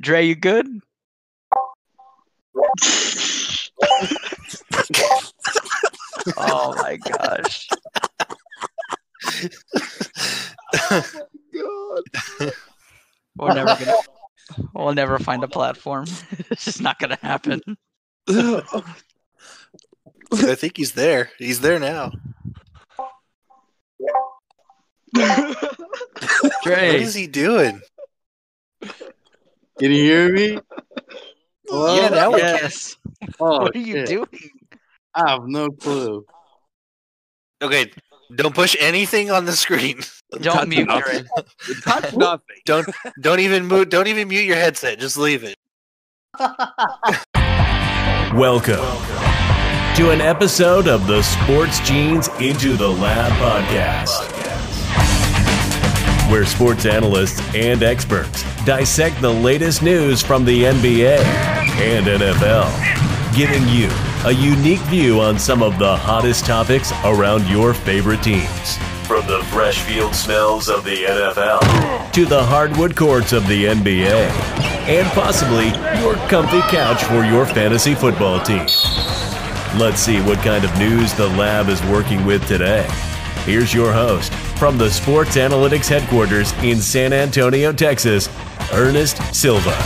Dre, you good? oh my gosh. Oh my god. We're never gonna we'll never find a platform. it's just not gonna happen. I think he's there. He's there now. What Dre, is he doing? Can you hear me? Hello? Yeah, that we can. yes. Oh, what are you shit. doing? I have no clue. Okay, don't push anything on the screen. Don't Touch mute nothing. Dre. Touch nothing. Don't don't even move. Don't even mute your headset. Just leave it. Welcome to an episode of the Sports Genes Into the Lab podcast, where sports analysts and experts dissect the latest news from the NBA and NFL, giving you a unique view on some of the hottest topics around your favorite teams. From the fresh field smells of the NFL to the hardwood courts of the NBA, and possibly your comfy couch for your fantasy football team. Let's see what kind of news the lab is working with today. Here's your host from the Sports Analytics headquarters in San Antonio, Texas, Ernest Silva.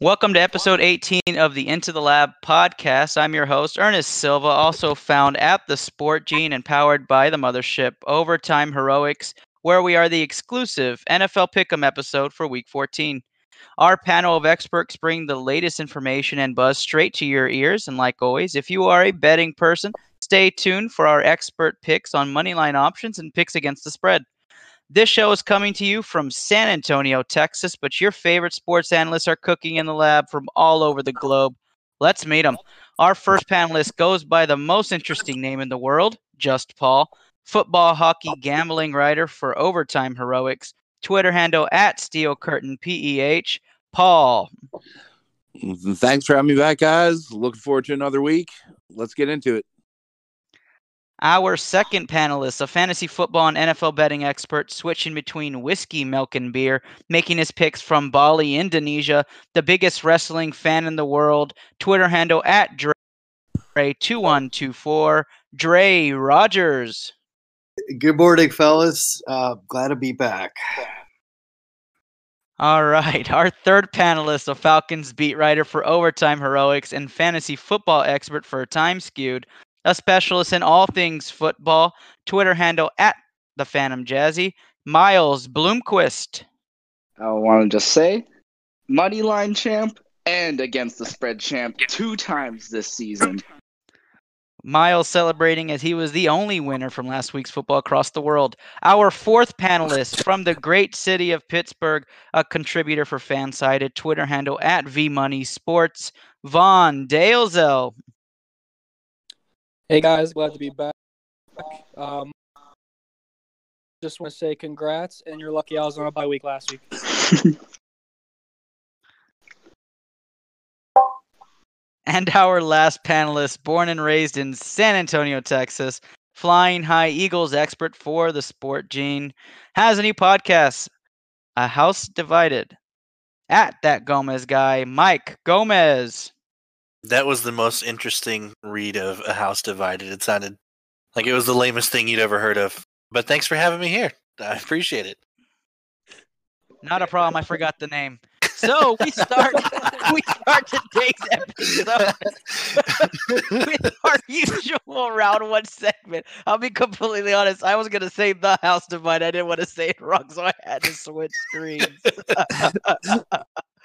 Welcome to episode 18 of the Into the Lab podcast. I'm your host, Ernest Silva, also found at the Sport Gene and powered by the mothership Overtime Heroics, where we are the exclusive NFL Pick'em episode for Week 14. Our panel of experts bring the latest information and buzz straight to your ears. And like always, if you are a betting person, stay tuned for our expert picks on moneyline options and picks against the spread. This show is coming to you from San Antonio, Texas, but your favorite sports analysts are cooking in the lab from all over the globe. Let's meet them. Our first panelist goes by the most interesting name in the world, Just Paul, football, hockey, gambling writer for Overtime Heroics, Twitter handle at Steel Curtain PEH. Paul, Thanks for having me back, guys. Looking forward to another week. Let's get into it. Our second panelist, a fantasy football and NFL betting expert, switching between whiskey, milk, and beer, making his picks from Bali, Indonesia, the biggest wrestling fan in the world. Twitter handle at Dre2124. Dre Rogers. Good morning, fellas. Uh, glad to be back. All right. Our third panelist, a Falcons beat writer for Overtime Heroics and fantasy football expert for Time Skewed, a specialist in all things football. Twitter handle at the Phantom Jazzy. Miles Bloomquist. I want to just say, money line champ and against the spread champ two times this season. Miles celebrating as he was the only winner from last week's football across the world. Our fourth panelist from the great city of Pittsburgh, a contributor for Fansided, Twitter handle at VMoneySports, Vaughn Dalesell. Hey guys, glad to be back. Um, just want to say congrats, and you're lucky I was on a bye week last week. And our last panelist, born and raised in San Antonio, Texas, flying high Eagles expert for the sport gene, has a new podcast, A House Divided. At that Gomez guy, Mike Gomez. That was the most interesting read of A House Divided. It sounded like it was the lamest thing you'd ever heard of. But thanks for having me here. I appreciate it. Not a problem. I forgot the name. So we start we start today's episode with our usual round one segment. I'll be completely honest. I was gonna say the house divide. I didn't want to say it wrong, so I had to switch screens.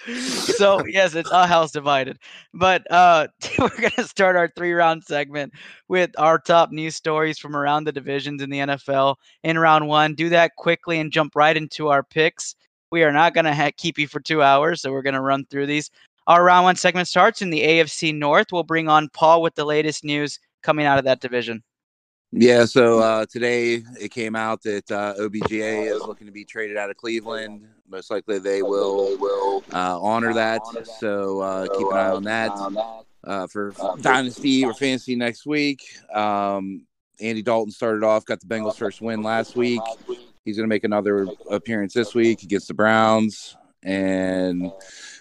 so yes, it's a house divided. But uh we're gonna start our three round segment with our top news stories from around the divisions in the NFL in round one. Do that quickly and jump right into our picks. We are not going to ha- keep you for two hours, so we're going to run through these. Our round one segment starts in the AFC North. We'll bring on Paul with the latest news coming out of that division. Yeah, so uh, today it came out that uh, OBJ is looking to be traded out of Cleveland. Most likely they will will uh, honor that. So uh, keep an eye on that uh, for Dynasty or Fantasy next week. Um, Andy Dalton started off, got the Bengals' first win last week. He's going to make another appearance this week against the Browns, and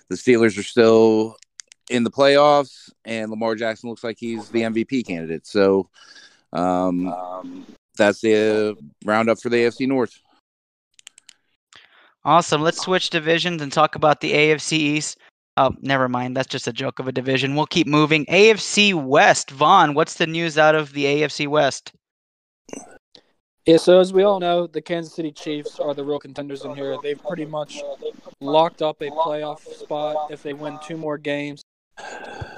the Steelers are still in the playoffs, and Lamar Jackson looks like he's the MVP candidate. So um, that's the roundup for the AFC North. Awesome. Let's switch divisions and talk about the AFC East. Oh, never mind. That's just a joke of a division. We'll keep moving. AFC West. Vaughn, what's the news out of the AFC West? Yeah, so as we all know, the Kansas City Chiefs are the real contenders in here. They've pretty much locked up a playoff spot if they win two more games.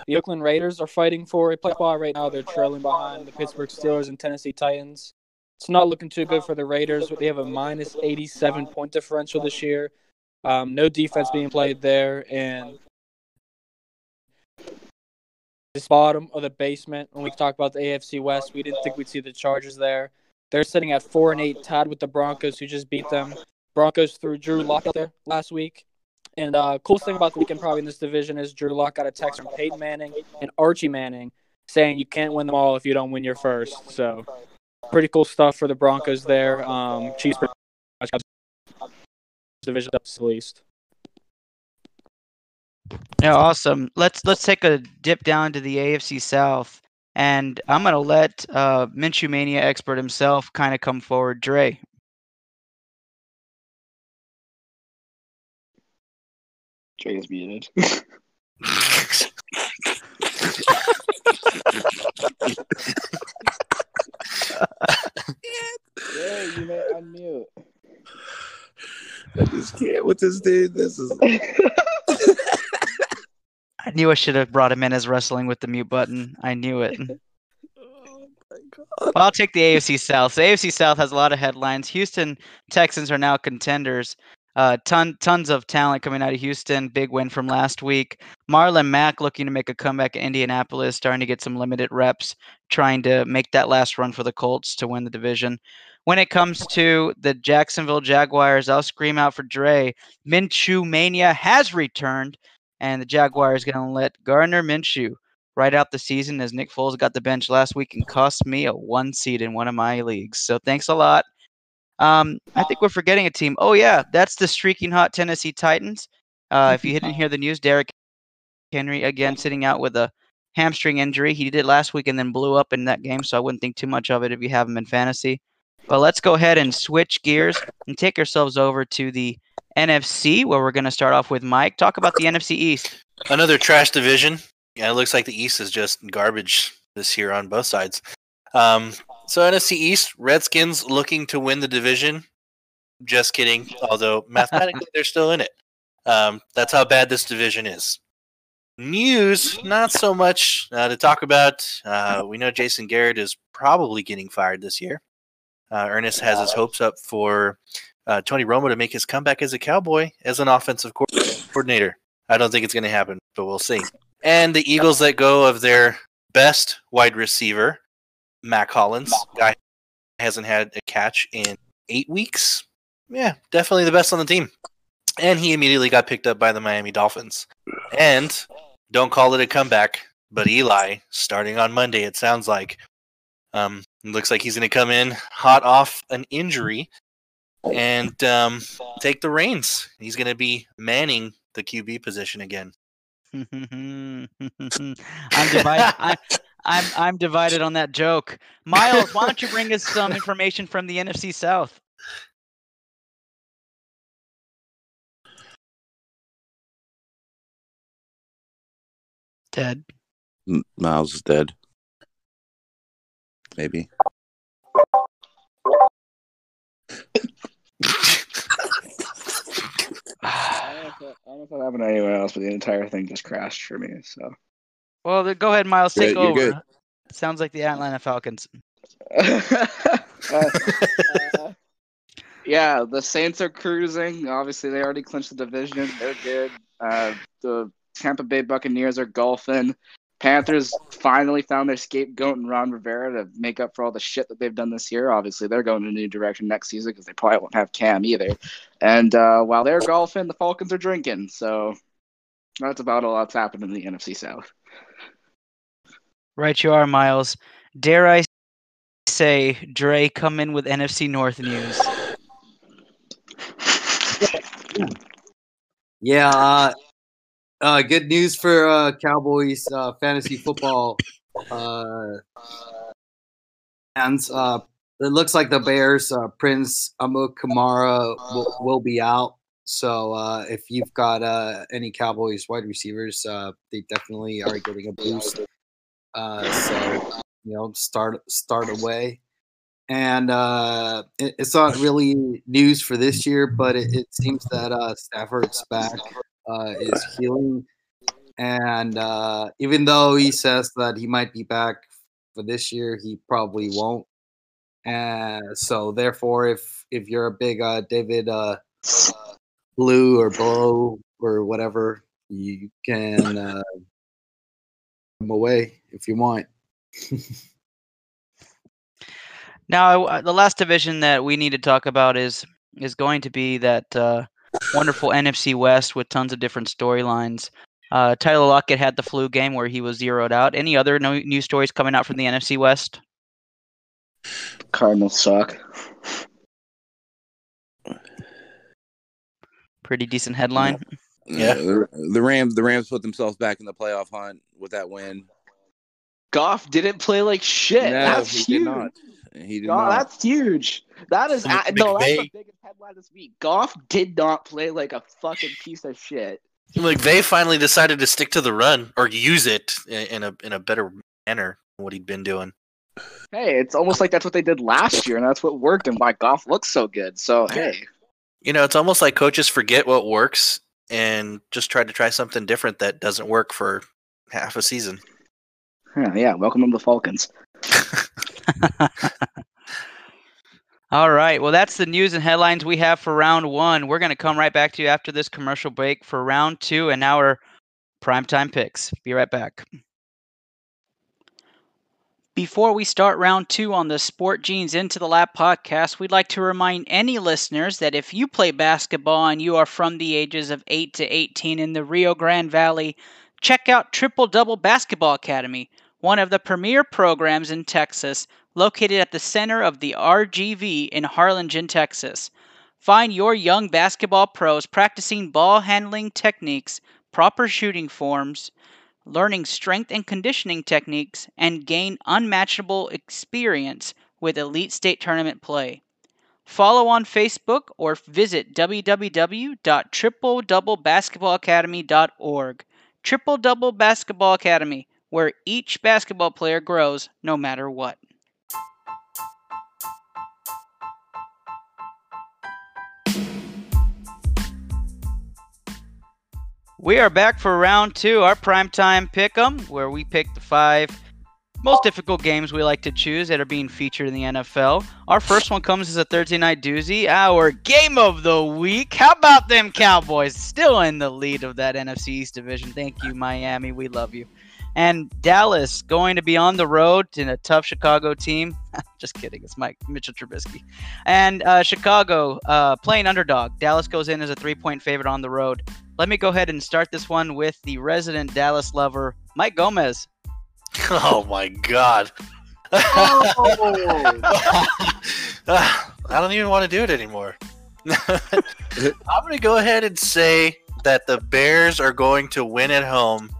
The Oakland Raiders are fighting for a playoff spot right now. They're trailing behind the Pittsburgh Steelers and Tennessee Titans. It's not looking too good for the Raiders. They have a minus 87 point differential this year. Um, no defense being played there, and this bottom of the basement. When we talk about the AFC West, we didn't think we'd see the Chargers there. They're sitting at four and eight, tied with the Broncos, who just beat them. Broncos threw Drew Lock out there last week. And uh, coolest thing about the weekend probably in this division is Drew Lock got a text from Peyton Manning and Archie Manning saying you can't win them all if you don't win your first. So pretty cool stuff for the Broncos there. Um, Chiefs division up the least. Yeah, awesome. Let's let's take a dip down to the AFC South, and I'm gonna let uh, Minshew Mania expert himself kind of come forward. Dre, Dre is muted. yeah, you may unmute. I just can't with this dude. This is I knew I should have brought him in as wrestling with the mute button. I knew it. Well, I'll take the AFC South. The AFC South has a lot of headlines. Houston Texans are now contenders. Uh, ton tons of talent coming out of Houston. Big win from last week. Marlon Mack looking to make a comeback in Indianapolis, starting to get some limited reps, trying to make that last run for the Colts to win the division. When it comes to the Jacksonville Jaguars, I'll scream out for Dre. Minshew Mania has returned, and the Jaguars going to let Gardner Minshew ride out the season as Nick Foles got the bench last week and cost me a one seed in one of my leagues. So thanks a lot. Um, I think we're forgetting a team. Oh yeah, that's the streaking hot Tennessee Titans. Uh, if you didn't hear the news, Derrick Henry again sitting out with a hamstring injury. He did last week and then blew up in that game, so I wouldn't think too much of it if you have him in fantasy. But let's go ahead and switch gears and take ourselves over to the NFC, where we're going to start off with Mike. Talk about the NFC East. Another trash division. Yeah, it looks like the East is just garbage this year on both sides. Um, so NFC East, Redskins looking to win the division. Just kidding. Although mathematically they're still in it. Um, that's how bad this division is. News, not so much uh, to talk about. Uh, we know Jason Garrett is probably getting fired this year. Uh, Ernest has his hopes up for uh, Tony Romo to make his comeback as a Cowboy as an offensive coordinator. I don't think it's going to happen, but we'll see. And the Eagles let go of their best wide receiver, Mack Hollins. Guy hasn't had a catch in eight weeks. Yeah, definitely the best on the team. And he immediately got picked up by the Miami Dolphins. And don't call it a comeback, but Eli, starting on Monday, it sounds like, um, looks like he's going to come in hot off an injury and um, take the reins. He's going to be manning the QB position again. I'm divided. I, I'm I'm divided on that joke. Miles, why don't you bring us some information from the NFC South? Dead. M- Miles is dead. Maybe. I don't know if that- I don't know happened to anyone else, but the entire thing just crashed for me. So. Well, go ahead, Miles. Take you're over. good. Sounds like the Atlanta Falcons. Uh, uh, yeah, the Saints are cruising. Obviously, they already clinched the division. They're good. Uh, the Tampa Bay Buccaneers are golfing. Panthers finally found their scapegoat in Ron Rivera to make up for all the shit that they've done this year. Obviously, they're going in a new direction next season because they probably won't have Cam either. And uh, while they're golfing, the Falcons are drinking. So that's about all that's happened in the NFC South. Right, you are, Miles. Dare I say, Dre, come in with NFC North news. Yeah, uh, uh, good news for uh, Cowboys uh, fantasy football uh, fans. Uh, it looks like the Bears, uh, Prince Amukamara will, will be out. So uh, if you've got uh, any Cowboys wide receivers, uh, they definitely are getting a boost. Uh, so you know, start start away. And uh, it, it's not really news for this year, but it, it seems that uh, Stafford's back uh, is healing. And uh, even though he says that he might be back for this year, he probably won't. And so, therefore, if if you're a big uh, David uh, Blue or Blow or whatever, you can uh, come away if you want. Now, I- the last division that we need to talk about is is going to be that uh, wonderful NFC West with tons of different storylines. Uh, Tyler Lockett had the flu game where he was zeroed out. Any other no- news stories coming out from the NFC West? Cardinals suck. Pretty decent headline. Yeah. the, the Rams. The Rams put themselves back in the playoff hunt with that win. Goff didn't play like shit. no, that's he huge. Did not. He did Oh, not. that's huge. That is Mc- no, that's the biggest headline this week. Goff did not play like a fucking piece of shit. Like they finally decided to stick to the run or use it in a in a better manner than what he'd been doing. Hey, it's almost like that's what they did last year, and that's what worked, and why Goff looks so good. So hey, You know, it's almost like coaches forget what works and just try to try something different that doesn't work for half a season. yeah, yeah, welcome to the Falcons. All right. Well, that's the news and headlines we have for round one. We're going to come right back to you after this commercial break for round two and our primetime picks. Be right back. Before we start round two on the Sport Genes Into the Lab podcast, we'd like to remind any listeners that if you play basketball and you are from the ages of 8 to 18 in the Rio Grande Valley, check out Triple Double Basketball Academy, one of the premier programs in Texas located at the center of the RGV in Harlingen, Texas. Find your young basketball pros practicing ball handling techniques, proper shooting forms, learning strength and conditioning techniques, and gain unmatchable experience with elite state tournament play. Follow on Facebook or visit www.tripledouble.basketballacademy.org. Triple Double Basketball Academy, where each basketball player grows no matter what. We are back for round two, our primetime pick 'em, where we pick the five most difficult games we like to choose that are being featured in the NFL. Our first one comes as a Thursday night doozy, our game of the week. How about them Cowboys? Still in the lead of that NFC East division. Thank you, Miami. We love you. And Dallas going to be on the road in a tough Chicago team. Just kidding. It's Mike Mitchell Trubisky. And uh, Chicago uh, playing underdog. Dallas goes in as a three point favorite on the road. Let me go ahead and start this one with the resident Dallas lover, Mike Gomez. Oh my god. Oh. I don't even want to do it anymore. I'm going to go ahead and say that the Bears are going to win at home.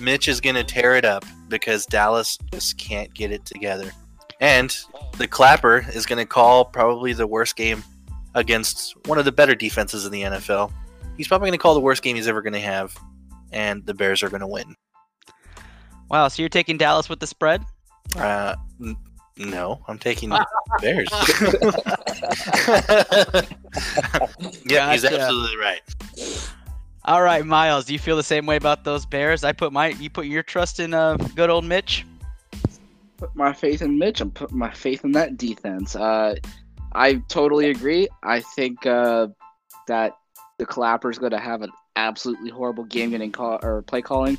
Mitch is going to tear it up because Dallas just can't get it together. And the Clapper is going to call probably the worst game against one of the better defenses in the NFL. He's probably going to call the worst game he's ever going to have, and the Bears are going to win. Wow, so you're taking Dallas with the spread? Uh, n- no, I'm taking Bears. yeah, he's absolutely right. All right, Miles, do you feel the same way about those Bears? I put my you put your trust in uh good old Mitch. put my faith in Mitch. I'm putting my faith in that defense. Uh, I totally agree. I think uh, that the Clapper's going to have an absolutely horrible game getting call or play calling,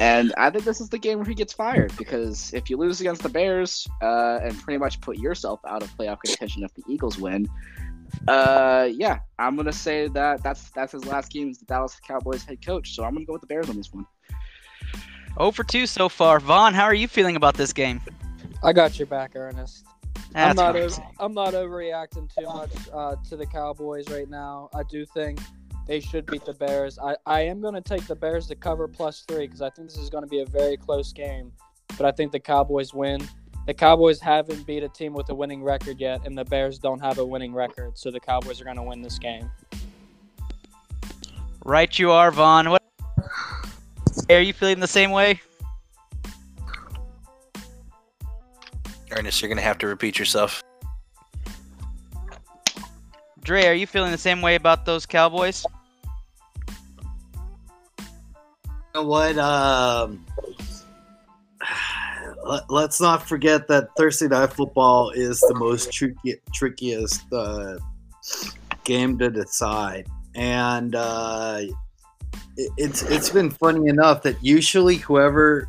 and I think this is the game where he gets fired because if you lose against the Bears uh, and pretty much put yourself out of playoff contention if the Eagles win. Uh, yeah, I'm gonna say that that's that's his last game as the Dallas Cowboys head coach. So I'm gonna go with the Bears on this one. 0 for 2 so far. Vaughn, how are you feeling about this game? I got your back, Ernest. I'm not. I'm Over. I'm not overreacting too much uh, to the Cowboys right now. I do think they should beat the Bears. I, I am going to take the Bears to cover plus three because I think this is going to be a very close game. But I think the Cowboys win. The Cowboys haven't beat a team with a winning record yet, and the Bears don't have a winning record. So the Cowboys are going to win this game. Right, you are, Vaughn. What are you feeling the same way? Ernest, you're gonna have to repeat yourself. Dre, are you feeling the same way about those Cowboys? You know what? Um, let, us not forget that Thursday night football is the most tricky, trickiest uh, game to decide, and uh, it, it's it's been funny enough that usually whoever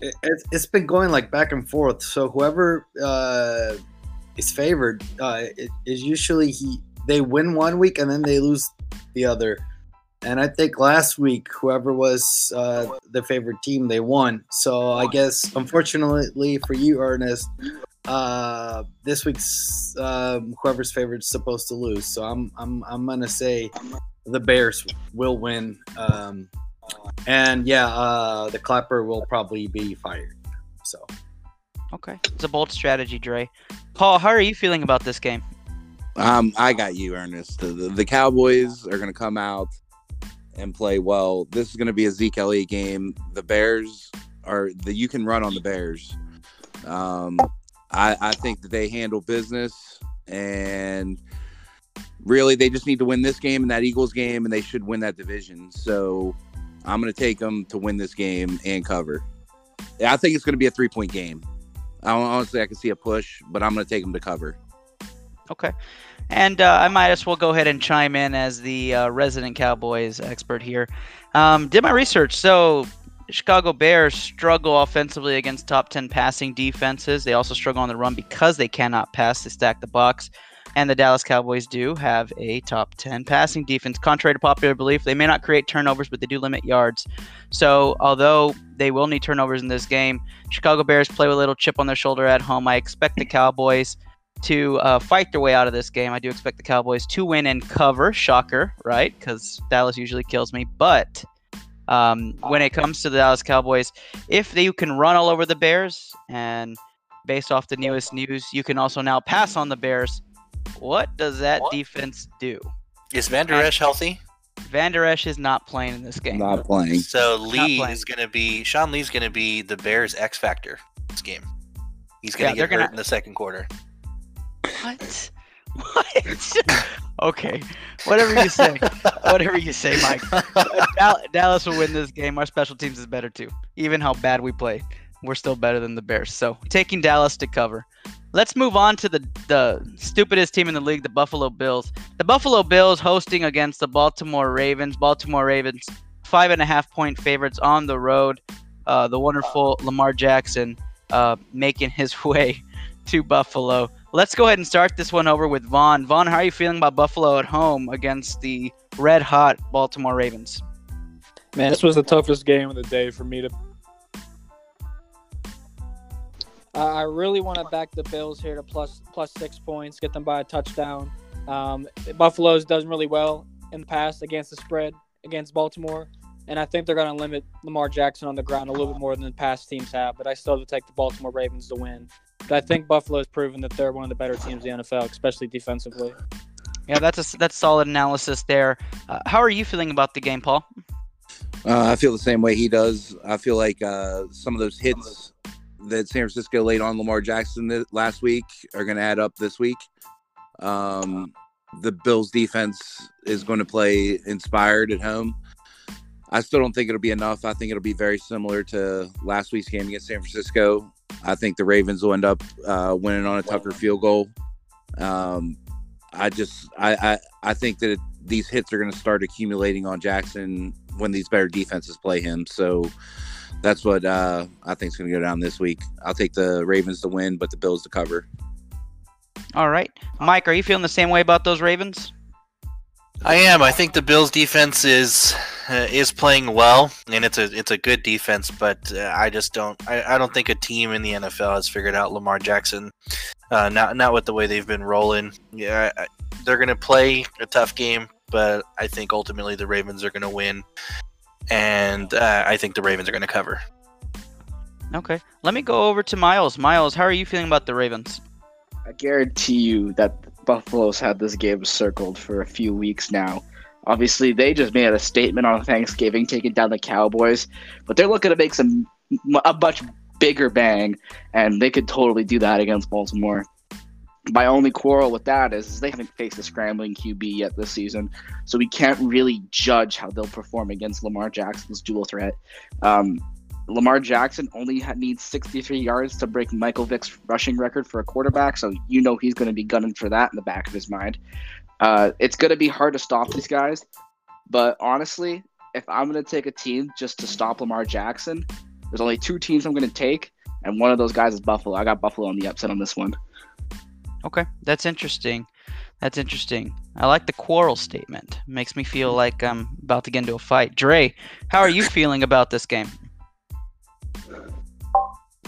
it, it's been going like back and forth. So whoever uh, is favored uh, is usually he they win one week and then they lose the other. And I think last week, whoever was uh, the favorite team, they won. So I guess, unfortunately for you, Ernest, uh, this week's um, whoever's favorite is supposed to lose. So I'm I'm I'm gonna say the Bears will win. Um, and yeah, uh, the clapper will probably be fired. So, okay, it's a bold strategy, Dre. Paul, how are you feeling about this game? Um, I got you, Ernest. The, the, the Cowboys are going to come out and play well. This is going to be a Zeke Elliott game. The Bears are the you can run on the Bears. Um, I, I think that they handle business and really they just need to win this game and that Eagles game and they should win that division. So I'm going to take them to win this game and cover. I think it's going to be a three point game. I honestly, I can see a push, but I'm going to take them to cover. Okay. And uh, I might as well go ahead and chime in as the uh, resident Cowboys expert here. Um, did my research. So, Chicago Bears struggle offensively against top 10 passing defenses. They also struggle on the run because they cannot pass. They stack the box. And the Dallas Cowboys do have a top 10 passing defense. Contrary to popular belief, they may not create turnovers, but they do limit yards. So, although they will need turnovers in this game, Chicago Bears play with a little chip on their shoulder at home. I expect the Cowboys to uh, fight their way out of this game. I do expect the Cowboys to win and cover. Shocker, right? Because Dallas usually kills me. But um, when it comes to the Dallas Cowboys, if they can run all over the Bears, and based off the newest news, you can also now pass on the Bears what does that what? defense do? Is Vander Esch healthy? Vander Esch is not playing in this game. Not playing. So Lee is going to be Sean Lee's going to be the Bears X factor this game. He's going to yeah, get hurt gonna... in the second quarter. What? What? okay, whatever you say. whatever you say, Mike. Dallas will win this game. Our special teams is better too. Even how bad we play, we're still better than the Bears. So taking Dallas to cover. Let's move on to the the stupidest team in the league, the Buffalo Bills. The Buffalo Bills hosting against the Baltimore Ravens. Baltimore Ravens five and a half point favorites on the road. Uh, the wonderful Lamar Jackson uh, making his way to Buffalo. Let's go ahead and start this one over with Vaughn. Vaughn, how are you feeling about Buffalo at home against the red hot Baltimore Ravens? Man, this was the toughest game of the day for me to I really want to back the Bills here to plus plus six points, get them by a touchdown. Um, Buffalo's done really well in the past against the spread against Baltimore, and I think they're going to limit Lamar Jackson on the ground a little bit more than the past teams have. But I still have to take the Baltimore Ravens to win. But I think Buffalo has proven that they're one of the better teams in the NFL, especially defensively. Yeah, that's a that's solid analysis there. Uh, how are you feeling about the game, Paul? Uh, I feel the same way he does. I feel like uh, some of those hits that San Francisco laid on Lamar Jackson last week are going to add up this week. Um, the Bills defense is going to play inspired at home. I still don't think it'll be enough. I think it'll be very similar to last week's game against San Francisco. I think the Ravens will end up uh, winning on a Tucker field goal. Um, I just I, I, I think that it, these hits are going to start accumulating on Jackson when these better defenses play him. So that's what uh, I think is going to go down this week. I'll take the Ravens to win, but the Bills to cover. All right, Mike, are you feeling the same way about those Ravens? I am. I think the Bills' defense is uh, is playing well, and it's a it's a good defense. But uh, I just don't. I, I don't think a team in the NFL has figured out Lamar Jackson. Uh, not not with the way they've been rolling. Yeah, I, they're going to play a tough game. but I think ultimately the Ravens are going to win, and uh, I think the Ravens are going to cover. Okay. Let me go over to Miles. Miles, how are you feeling about the Ravens? I guarantee you that Buffalo's had this game circled for a few weeks now. Obviously, they just made a statement on Thanksgiving, taking down the Cowboys, but they're looking to make some a much bigger bang, and they could totally do that against Baltimore. My only quarrel with that is they haven't faced a scrambling QB yet this season, so we can't really judge how they'll perform against Lamar Jackson's dual threat. Um, Lamar Jackson only needs 63 yards to break Michael Vick's rushing record for a quarterback, so you know he's going to be gunning for that in the back of his mind. Uh, it's going to be hard to stop these guys, but honestly, if I'm going to take a team just to stop Lamar Jackson, there's only two teams I'm going to take, and one of those guys is Buffalo. I got Buffalo on the upset on this one. Okay, that's interesting. That's interesting. I like the quarrel statement. Makes me feel like I'm about to get into a fight. Dre, how are you feeling about this game?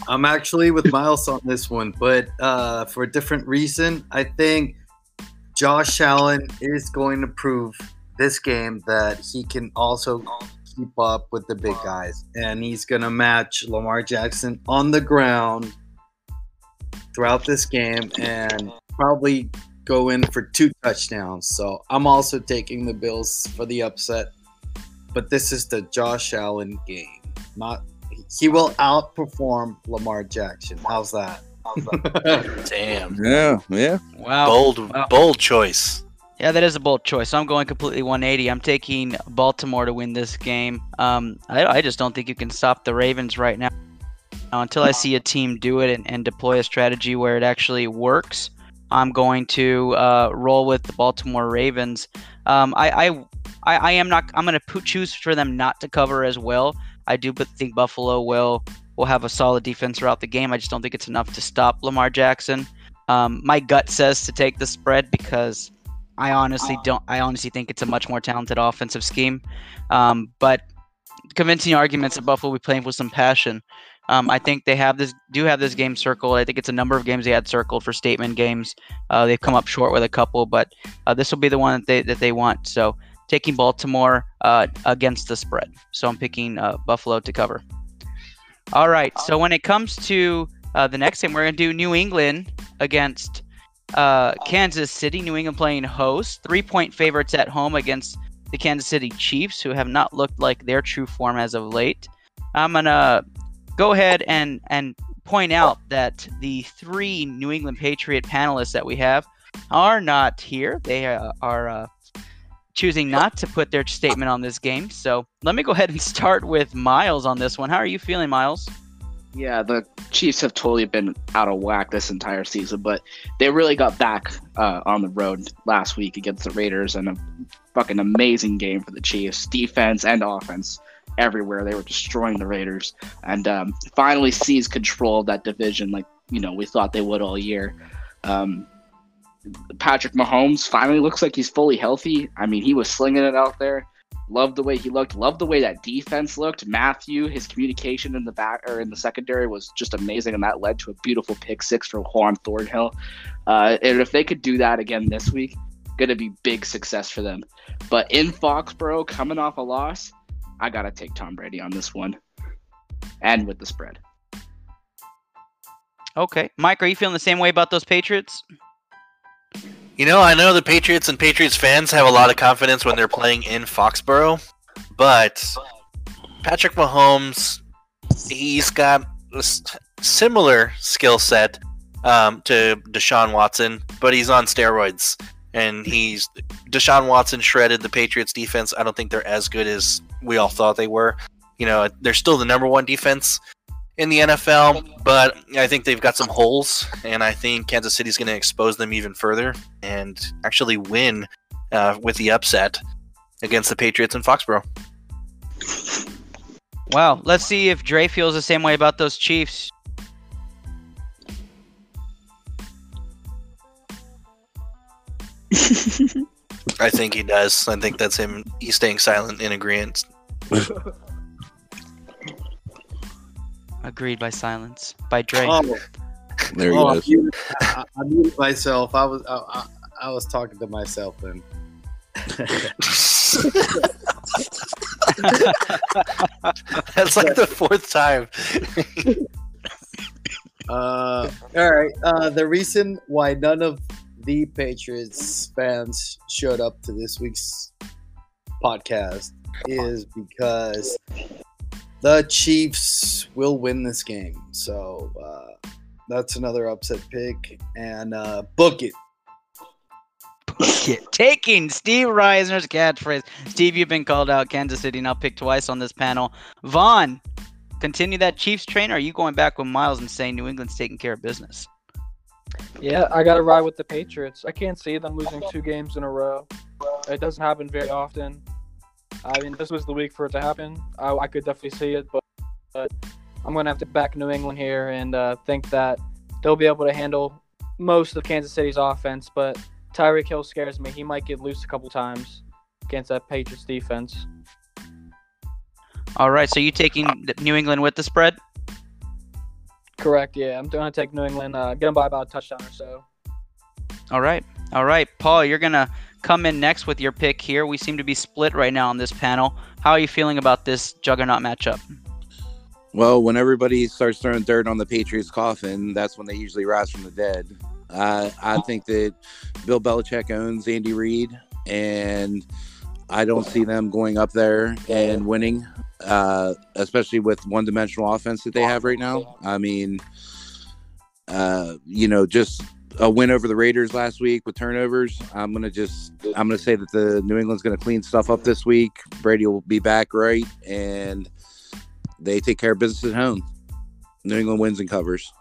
I'm actually with Miles on this one, but uh, for a different reason. I think Josh Allen is going to prove this game that he can also keep up with the big guys, and he's going to match Lamar Jackson on the ground throughout this game and probably go in for two touchdowns. So I'm also taking the Bills for the upset, but this is the Josh Allen game, not he will outperform Lamar Jackson. How's that? Damn, Yeah, yeah. Wow. bold, Wow. bold choice. Yeah, that is a bold choice. I'm going completely 180. I'm taking Baltimore to win this game. Um, I, I just don't think you can stop the Ravens right now. Now, until I see a team do it and, and deploy a strategy where it actually works, I'm going to uh, roll with the Baltimore Ravens. Um, I, I, I, I am not. I'm going to choose for them not to cover as well. I do but think Buffalo will will have a solid defense throughout the game. I just don't think it's enough to stop Lamar Jackson. Um, my gut says to take the spread because I honestly don't. I honestly think it's a much more talented offensive scheme. Um, but convincing arguments that Buffalo will be playing with some passion. Um, I think they have this do have this game circled. I think it's a number of games they had circled for statement games. Uh, they've come up short with a couple, but uh, this will be the one that they that they want. So taking Baltimore uh, against the spread. So I'm picking uh, Buffalo to cover. All right. So when it comes to uh, the next game, we're gonna do New England against uh, Kansas City. New England playing host, three point favorites at home against the Kansas City Chiefs, who have not looked like their true form as of late. I'm gonna go ahead and and point out that the three New England Patriot panelists that we have are not here. They uh, are uh, choosing not to put their statement on this game. So let me go ahead and start with Miles on this one. How are you feeling, Miles? Yeah, the Chiefs have totally been out of whack this entire season, but they really got back uh, on the road last week against the Raiders and a fucking amazing game for the Chiefs, defense and offense everywhere. They were destroying the Raiders and um, finally seized control of that division like, you know, we thought they would all year. Um, Patrick Mahomes finally looks like he's fully healthy. I mean, he was slinging it out there. Loved the way he looked. Loved the way that defense looked. Mathieu, his communication in the back or in the secondary was just amazing, and that led to a beautiful pick six for Juan Thornhill. Uh, and if they could do that again this week, going to be big success for them. But in Foxborough, coming off a loss, I got to take Tom Brady on this one, and with the spread. Okay, Mike, are you feeling the same way about those Patriots? You know, I know the Patriots and Patriots fans have a lot of confidence when they're playing in Foxborough, but Patrick Mahomes, he's got a similar skill set um, to Deshaun Watson, but he's on steroids. And he's Deshaun Watson shredded the Patriots defense. I don't think they're as good as we all thought they were. You know, they're still the number one defense in the NFL, but I think they've got some holes, and I think Kansas City's going to expose them even further and actually win uh, with the upset against the Patriots in Foxborough. Wow, let's see if Dre feels the same way about those Chiefs. I think he does. I think that's him. He's staying silent in agreement. Agreed by silence by Drake. Oh, There oh, I, he goes. muted, I, I muted myself. I was I, I, I was talking to myself then. That's like the fourth time. Uh, all right. Uh, the reason why none of the Patriots fans showed up to this week's podcast is because the Chiefs will win this game. So uh, that's another upset pick, and uh, book it. Get- Taking Steve Reisner's catchphrase. Steve, you've been called out. Kansas City now picked twice on this panel. Vaughn, continue that Chiefs train. Or are you going back with Miles and saying New England's taking care of business? Yeah, I got to ride with the Patriots. I can't see them losing two games in a row. It doesn't happen very often. I mean, this was the week for it to happen. I, I could definitely see it, but, but I'm going to have to back New England here and uh, think that they'll be able to handle most of Kansas City's offense. But Tyreek Hill scares me. He might get loose a couple times against that Patriots defense. All right. So you taking New England with the spread? Correct. Yeah, I'm going to take New England. Uh, get them by about a touchdown or so. All right. All right. Paul, you're going to come in next with your pick here. We seem to be split right now on this panel. How are you feeling about this juggernaut matchup? Well, when everybody starts throwing dirt on the Patriots' coffin, that's when they usually rise from the dead. Uh, I think that Bill Belichick owns Andy Reid, and I don't see them going up there and winning, uh, especially with one-dimensional offense that they have right now. I mean, uh, you know, just a win over the Raiders last week with turnovers. I'm gonna just I'm gonna say that the New England's gonna clean stuff up this week. Brady will be back right, and they take care of business at home. New England wins and covers.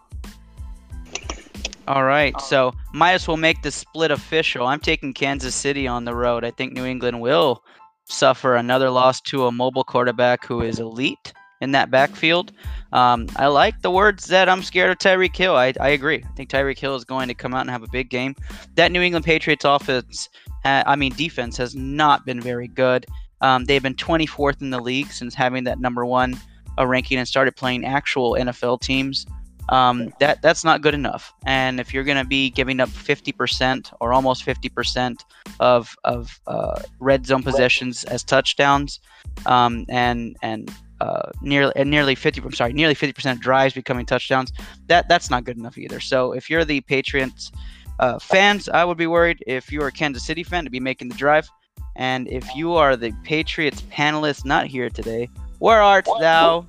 All right, so might as well make the split official. I'm taking Kansas City on the road. I think New England will suffer another loss to a mobile quarterback who is elite in that backfield. Um, I like the words that I'm scared of Tyreek Hill. I, I agree. I think Tyreek Hill is going to come out and have a big game. That New England Patriots offense, ha- I mean defense, has not been very good. Um, they've been 24th in the league since having that number one uh, ranking and started playing actual NFL teams um, that that's not good enough. And if you're going to be giving up 50% or almost 50% of of uh, red zone possessions as touchdowns, um, and and uh, nearly and nearly 50 I'm sorry nearly 50% of drives becoming touchdowns, that that's not good enough either. So if you're the Patriots uh, fans, I would be worried. If you're a Kansas City fan, to be making the drive. And if you are the Patriots panelist not here today, where art thou?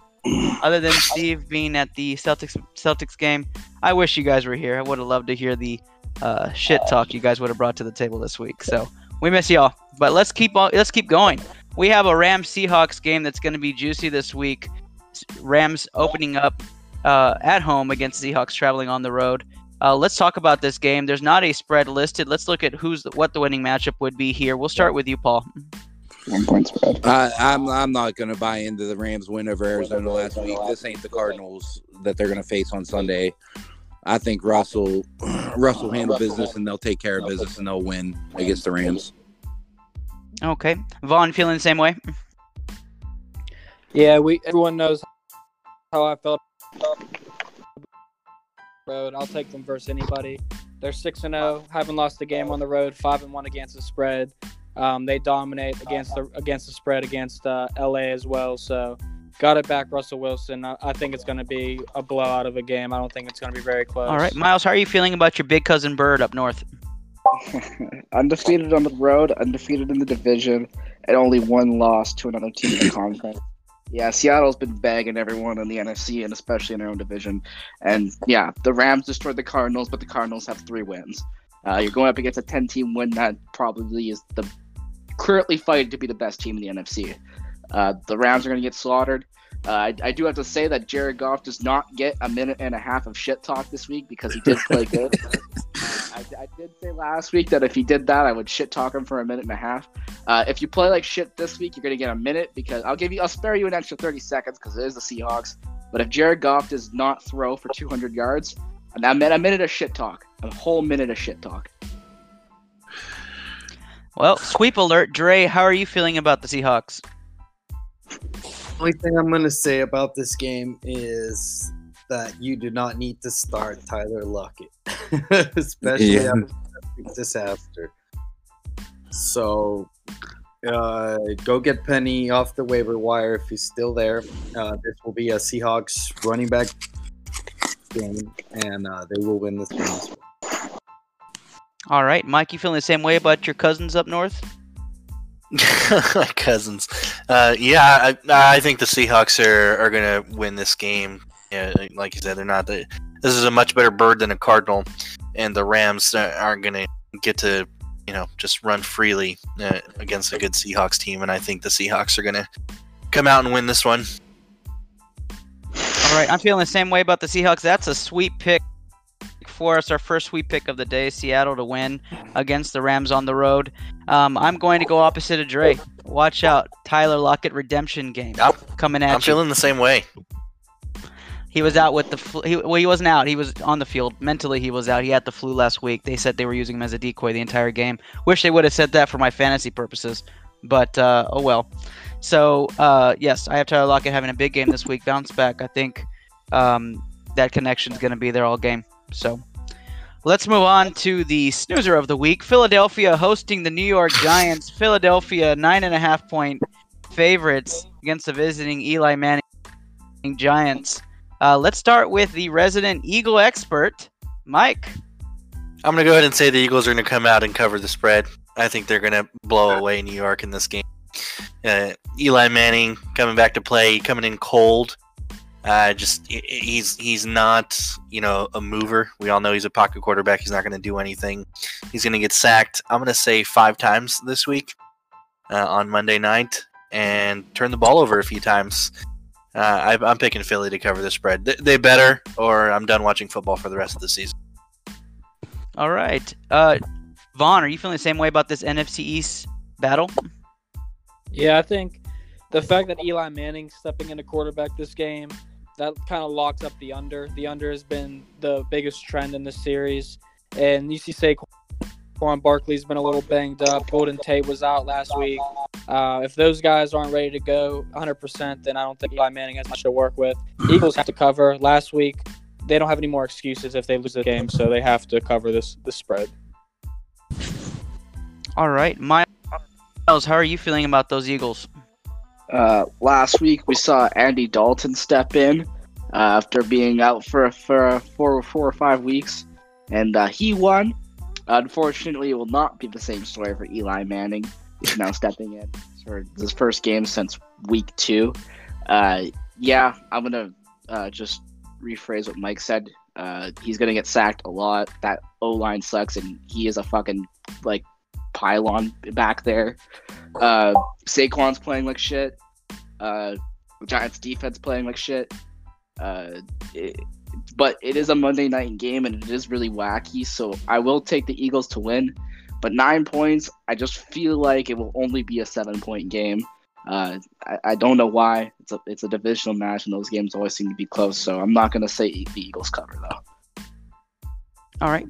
other than Steve being at the Celtics Celtics game, I wish you guys were here. I would have loved to hear the uh, shit talk you guys would have brought to the table this week. So we miss y'all. But let's keep on. Let's keep going. We have a Rams Seahawks game that's going to be juicy this week. Rams opening up uh, at home against Seahawks traveling on the road. Uh, let's talk about this game. There's not a spread listed. Let's look at who's the, what the winning matchup would be here. We'll start with you, Paul. One point spread. I, I'm I'm not going to buy into the Rams win over Arizona last week. This ain't the Cardinals that they're going to face on Sunday. I think Russell Russell handle business and they'll take care of business and they'll win against the Rams. Okay, Vaughn feeling the same way. Yeah, we everyone knows how I felt. Road, I'll take them versus anybody. They're six and zero, haven't lost a game on the road, five and one against the spread. Um, they dominate against the against the spread against uh, LA as well. So, got it back, Russell Wilson. I, I think it's going to be a blowout of a game. I don't think it's going to be very close. All right, Miles, how are you feeling about your big cousin Bird up north? undefeated on the road, undefeated in the division, and only one loss to another team in the conference. Yeah, Seattle's been bagging everyone in the NFC and especially in their own division. And yeah, the Rams destroyed the Cardinals, but the Cardinals have three wins. Uh, you're going up against a 10 team win that probably is the currently fighting to be the best team in the NFC. Uh, the Rams are going to get slaughtered. Uh, I, I do have to say that Jared Goff does not get a minute and a half of shit talk this week because he did play good. I, I did say last week that if he did that, I would shit talk him for a minute and a half. Uh, if you play like shit this week, you're gonna get a minute because I'll give you, I'll spare you an extra 30 seconds because it is the Seahawks. But if Jared Goff does not throw for 200 yards, a minute, a minute of shit talk, a whole minute of shit talk. Well, sweep alert, Dre. How are you feeling about the Seahawks? Only thing I'm going to say about this game is that you do not need to start Tyler Lockett, especially Yeah. after that disaster. So uh, go get Penny off the waiver wire if he's still there. Uh, this will be a Seahawks running back game, and uh, they will win this game. All right, Mike, you feeling the same way about your cousins up north? My cousins. Uh, yeah, I, I think the Seahawks are, are going to win this game. Yeah, like you said, they're not. The, this is a much better bird than a cardinal, and the Rams aren't going to get to you know just run freely uh, against a good Seahawks team. And I think the Seahawks are going to come out and win this one. All right, I'm feeling the same way about the Seahawks. That's a sweet pick for us. Our first sweep pick of the day, Seattle to win against the Rams on the road. Um, I'm going to go opposite of Dre. Watch out, Tyler Lockett redemption game Yep. coming at you. I'm feeling the same way. He was out with the flu. He, well, he wasn't out. He was on the field. Mentally, he was out. He had the flu last week. They said they were using him as a decoy the entire game. Wish they would have said that for my fantasy purposes, but uh, oh well. So uh, yes, I have Tyler Lockett having a big game this week. Bounce back. I think um, that connection's going to be there all game. So let's move on to the snoozer of the week. Philadelphia hosting the New York Giants. Philadelphia nine and a half point favorites against the visiting Eli Manning Giants. Uh, let's start with the resident Eagle expert, Mike. I'm going to go ahead and say the Eagles are going to come out and cover the spread. I think they're going to blow away New York in this game. Uh, Eli Manning coming back to play, coming in cold. Uh, just he's he's not you know a mover. We all know he's a pocket quarterback. He's not going to do anything. He's going to get sacked. I'm going to say five times this week uh, on Monday night and turn the ball over a few times. Uh, I, I'm picking Philly to cover the spread. They, they better, or I'm done watching football for the rest of the season. All right, uh, Vaughn, are you feeling the same way about this NFC East battle? Yeah, I think the fact that Eli Manning stepping into quarterback this game that kind of locks up the under. The under has been the biggest trend in this series, and you see Saquon Barkley's been a little banged up. Golden Tate was out last week. Uh, if those guys aren't ready to go 100%, then I don't think Eli Manning has much to work with. Eagles have to cover. Last week, they don't have any more excuses if they lose the game, so they have to cover this this spread. All right, Miles, how are you feeling about those Eagles? Uh, last week we saw Andy Dalton step in uh, after being out for for four four or five weeks, and uh, he won. Unfortunately, it will not be the same story for Eli Manning. He's now stepping in for his first game since week two. Uh, yeah, I'm gonna uh, just rephrase what Mike said. Uh, he's gonna get sacked a lot. That O line sucks, and he is a fucking like pylon back there. Uh, Saquon's playing like shit. Uh, Giants defense playing like shit. Uh, it, but it is a Monday night game and it is really wacky. So I will take the Eagles to win. But nine points, I just feel like it will only be a seven point game. Uh, I, I don't know why. It's a it's a divisional match and those games always seem to be close. So I'm not gonna say the Eagles cover though. All right.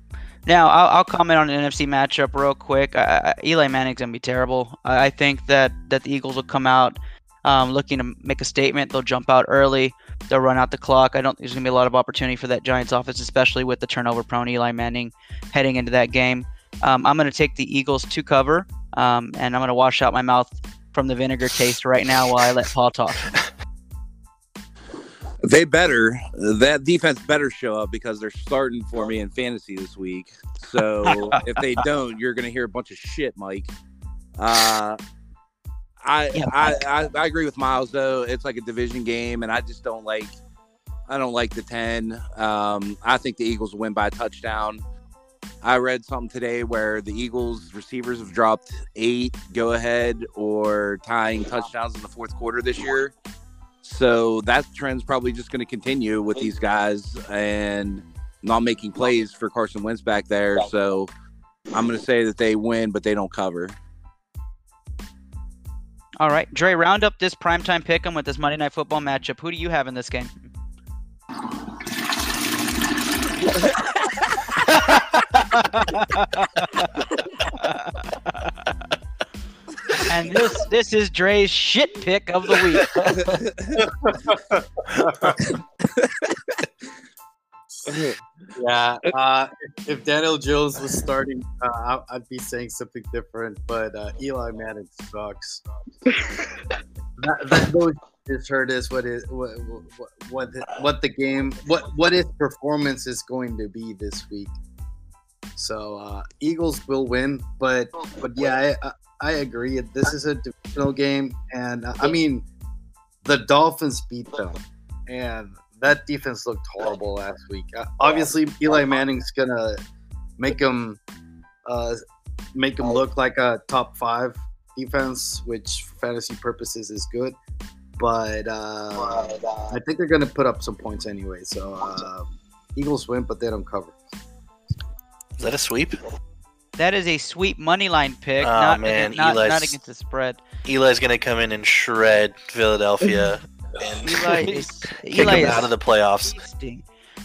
Now I'll, I'll comment on an NFC matchup real quick. I, Eli Manning's gonna be terrible. I, I think that that the Eagles will come out um, looking to make a statement. They'll jump out early. They'll run out the clock. I don't. There's gonna be a lot of opportunity for that Giants offense, especially with the turnover-prone Eli Manning heading into that game. Um, I'm gonna take the Eagles to cover, um, and I'm gonna wash out my mouth from the vinegar taste right now while I let Paul talk. They better. That defense better show up because they're starting for me in fantasy this week. So if they don't, you're going to hear a bunch of shit, Mike. Uh, I, Yeah, I, I I agree with Miles though. It's like a division game, and I just don't like. I don't like the ten. Um, I think the Eagles win by a touchdown. I read something today where the Eagles receivers have dropped eight go ahead or tying touchdowns in the fourth quarter this year. So that trend's probably just going to continue with these guys and not making plays for Carson Wentz back there. So I'm going to say that they win, but they don't cover. All right, Dre, round up this primetime pick 'em with this Monday Night Football matchup. Who do you have in this game? and this this is Dre's shit pick of the week. Yeah, uh, if Daniel Jones was starting, uh, I'd be saying something different. But uh, Eli Manning sucks. that, that goes just heard is what is what what what the, what the game what what his performance is going to be this week. So uh, Eagles will win, but but yeah, I, I, I agree. This is a divisional game, and uh, I mean, the Dolphins beat them, and that defense looked horrible last week. Uh, obviously, Eli Manning's gonna make them uh, make them look like a top five defense, which for fantasy purposes is good. But uh, I think they're gonna put up some points anyway. So uh, Eagles win, but they don't cover. Is that a sweep? That is a sweet money line pick. Oh, not, man, not, not against the spread. Eli's gonna come in and shred Philadelphia and Eli is kick Eli them is out of the playoffs. feasting.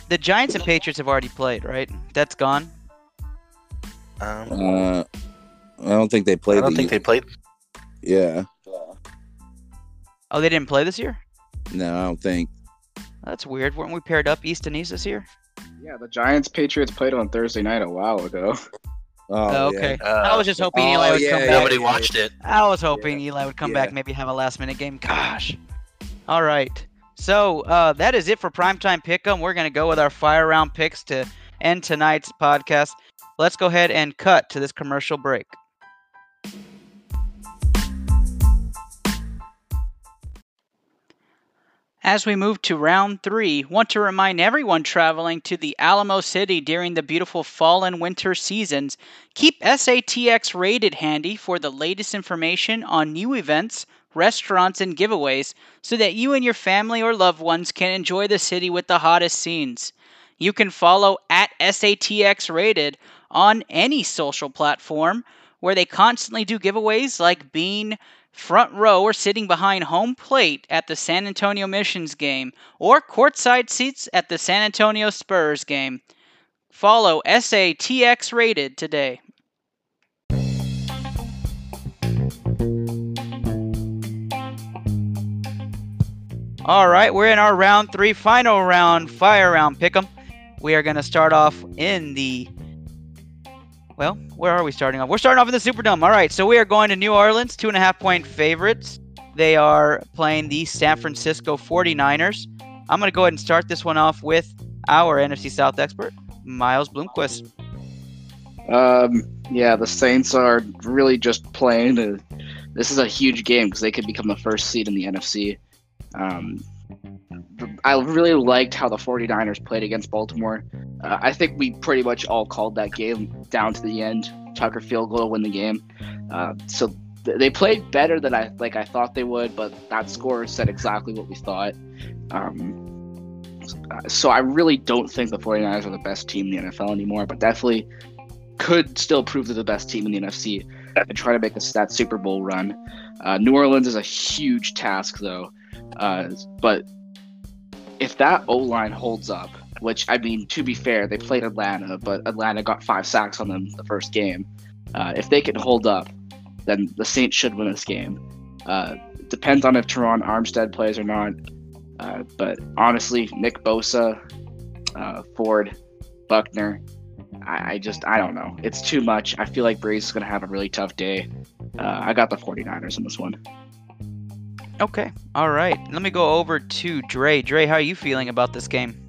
The Giants and Patriots have already played, right? That's gone. Um, Uh, I don't think they played. I played. don't the, think they played. Yeah, Oh, they didn't play this year. no, I don't think. That's weird. Weren't we paired up East and East this year? Yeah, the Giants Patriots played on Thursday night a while ago. Oh, yeah. okay. Uh, I was just hoping Oh, Eli would yeah, come yeah, back. Nobody watched it. I was hoping Eli would come back, maybe have a last minute game. Gosh. All right. So uh, that is it for primetime pick'em. We're gonna go with our fire round picks to end tonight's podcast. Let's go ahead and cut to this commercial break. As we move to round three, want to remind everyone traveling to the Alamo City during the beautiful fall and winter seasons Keep SATX rated handy for the latest information on new events, restaurants, and giveaways so that you and your family or loved ones can enjoy the city with the hottest scenes. You can follow at SATX rated on any social platform where they constantly do giveaways like being front row or sitting behind home plate at the San Antonio Missions game or courtside seats at the San Antonio Spurs game. Follow SATX rated today. All right, we're in our round three, final round, fire round pick'em. We are going to start off in the. Well, where are we starting off? We're starting off in the Superdome. All right, so we are going to New Orleans, two and a half point favorites. They are playing the San Francisco 49ers. I'm going to go ahead and start this one off with our NFC South expert, Miles Bloomquist. Um, yeah, the Saints are really just playing. This is a huge game because they could become the first seed in the NFC. Um, I really liked how the 49ers played against Baltimore. Uh, I think we pretty much all called that game down to the end. Tucker field goal win the game. Uh, so th- they played better than I like I thought they would, but that score said exactly what we thought. Um, so I really don't think the 49ers are the best team in the NFL anymore, but definitely could still prove they're the best team in the NFC and try to make a that Super Bowl run. Uh, New Orleans is a huge task, though. Uh, but if that O line holds up, which I mean, to be fair, they played Atlanta, but Atlanta got five sacks on them the first game. Uh, if they can hold up, then the Saints should win this game. Uh, depends on if Terron Armstead plays or not. Uh, but honestly, Nick Bosa, uh, Ford, Buckner, I, I just I don't know. It's too much. I feel like Brees is gonna have a really tough day. Uh, I got the 49ers in this one. Okay, all right. Let me go over to Dre. Dre, how are you feeling about this game?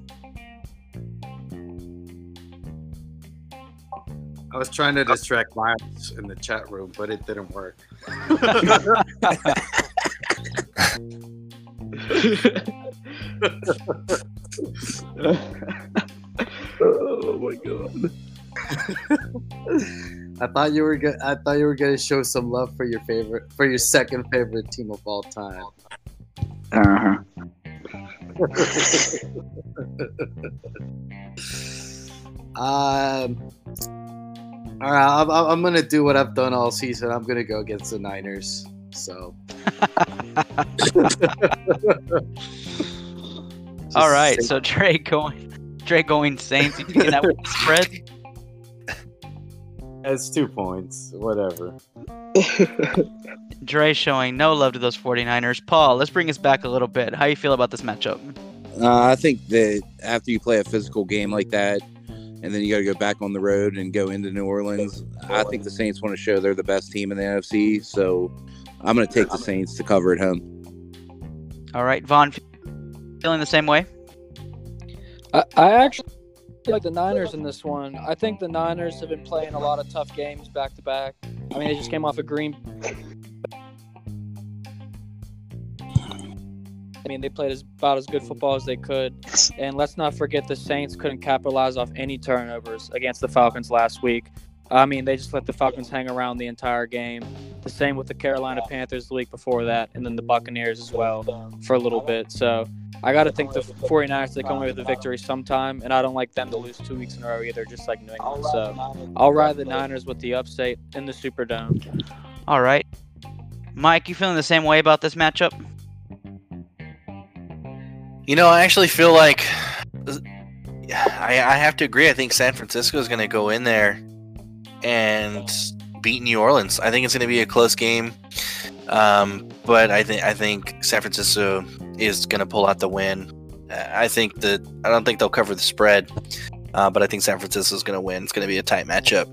I was trying to uh, distract Miles in the chat room, but it didn't work. oh my god. I thought you were go- I thought you were gonna show some love for your favorite for your second favorite team of all time. Uh-huh. Um. All right, I'm, I'm I'm gonna do what I've done all season. I'm gonna go against the Niners. So. All right, so Dre going, Dre going Saints. You thinking that would spread? It's two points. Whatever. Dre showing no love to those 49ers. Paul, let's bring us back a little bit. How you feel about this matchup? Uh, I think that after you play a physical game like that, and then you got to go back on the road and go into New Orleans. I think the Saints want to show they're the best team in the NFC, so I'm going to take the Saints to cover at home. All right, Vaughn, feeling the same way? I, I actually like the Niners in this one. I think the Niners have been playing a lot of tough games back to back. I mean, they just came off a green. I mean, they played as, about as good football as they could. And let's not forget the Saints couldn't capitalize off any turnovers against the Falcons last week. I mean, they just let the Falcons hang around the entire game. The same with the Carolina Panthers the week before that, and then the Buccaneers as well for a little bit. So I got to think the 49ers, they come away with a victory sometime, and I don't like them to lose two weeks in a row either, just like New England. So I'll ride the Niners with the upstate in the Superdome. All right. Mike, you feeling the same way about this matchup? You know, I actually feel like I, I have to agree. I think San Francisco is going to go in there and beat New Orleans. I think it's going to be a close game, um, but I think I think San Francisco is going to pull out the win. I think that I don't think they'll cover the spread, uh, but I think San Francisco is going to win. It's going to be a tight matchup.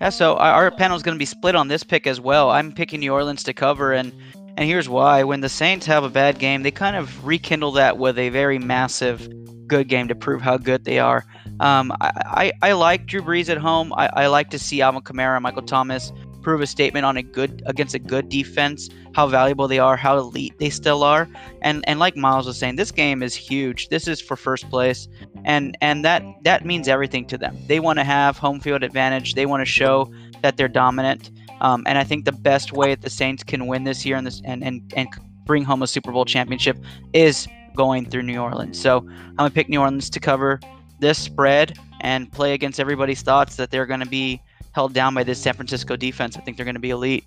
Yeah, so our panel is going to be split on this pick as well. I'm picking New Orleans to cover, and and here's why. When the Saints have a bad game, they kind of rekindle that with a very massive good game to prove how good they are. Um, I, I, I, like Drew Brees at home. I, I like to see Alvin Kamara Michael Thomas prove a statement on a good against a good defense, how valuable they are, how elite they still are. And and like Miles was saying, this game is huge. This is for first place. And and that that means everything to them. They want to have home field advantage. They want to show that they're dominant. Um, and I think the best way that the Saints can win this year and this and, and, and bring home a Super Bowl championship is going through New Orleans. So I'm gonna pick New Orleans to cover this spread and play against everybody's thoughts that they're gonna be held down by this San Francisco defense. I think they're gonna be elite.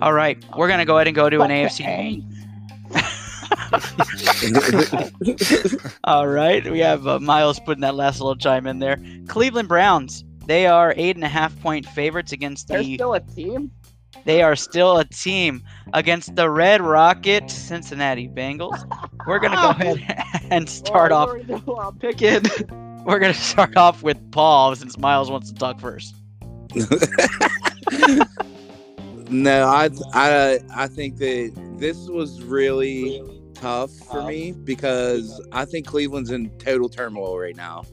All right, we're gonna go ahead and go to an AFC. All right, we have uh, Miles putting that last little chime in there. Cleveland Browns they are eight and a half point favorites against They're the. still a team. They are still a team against the Red Rocket Cincinnati Bengals. We're gonna go ahead and start Well, I off. already know who I'm. We're gonna start off with Paul since Miles wants to talk first. No, I I I think that this was really tough for me because I think Cleveland's in total turmoil right now.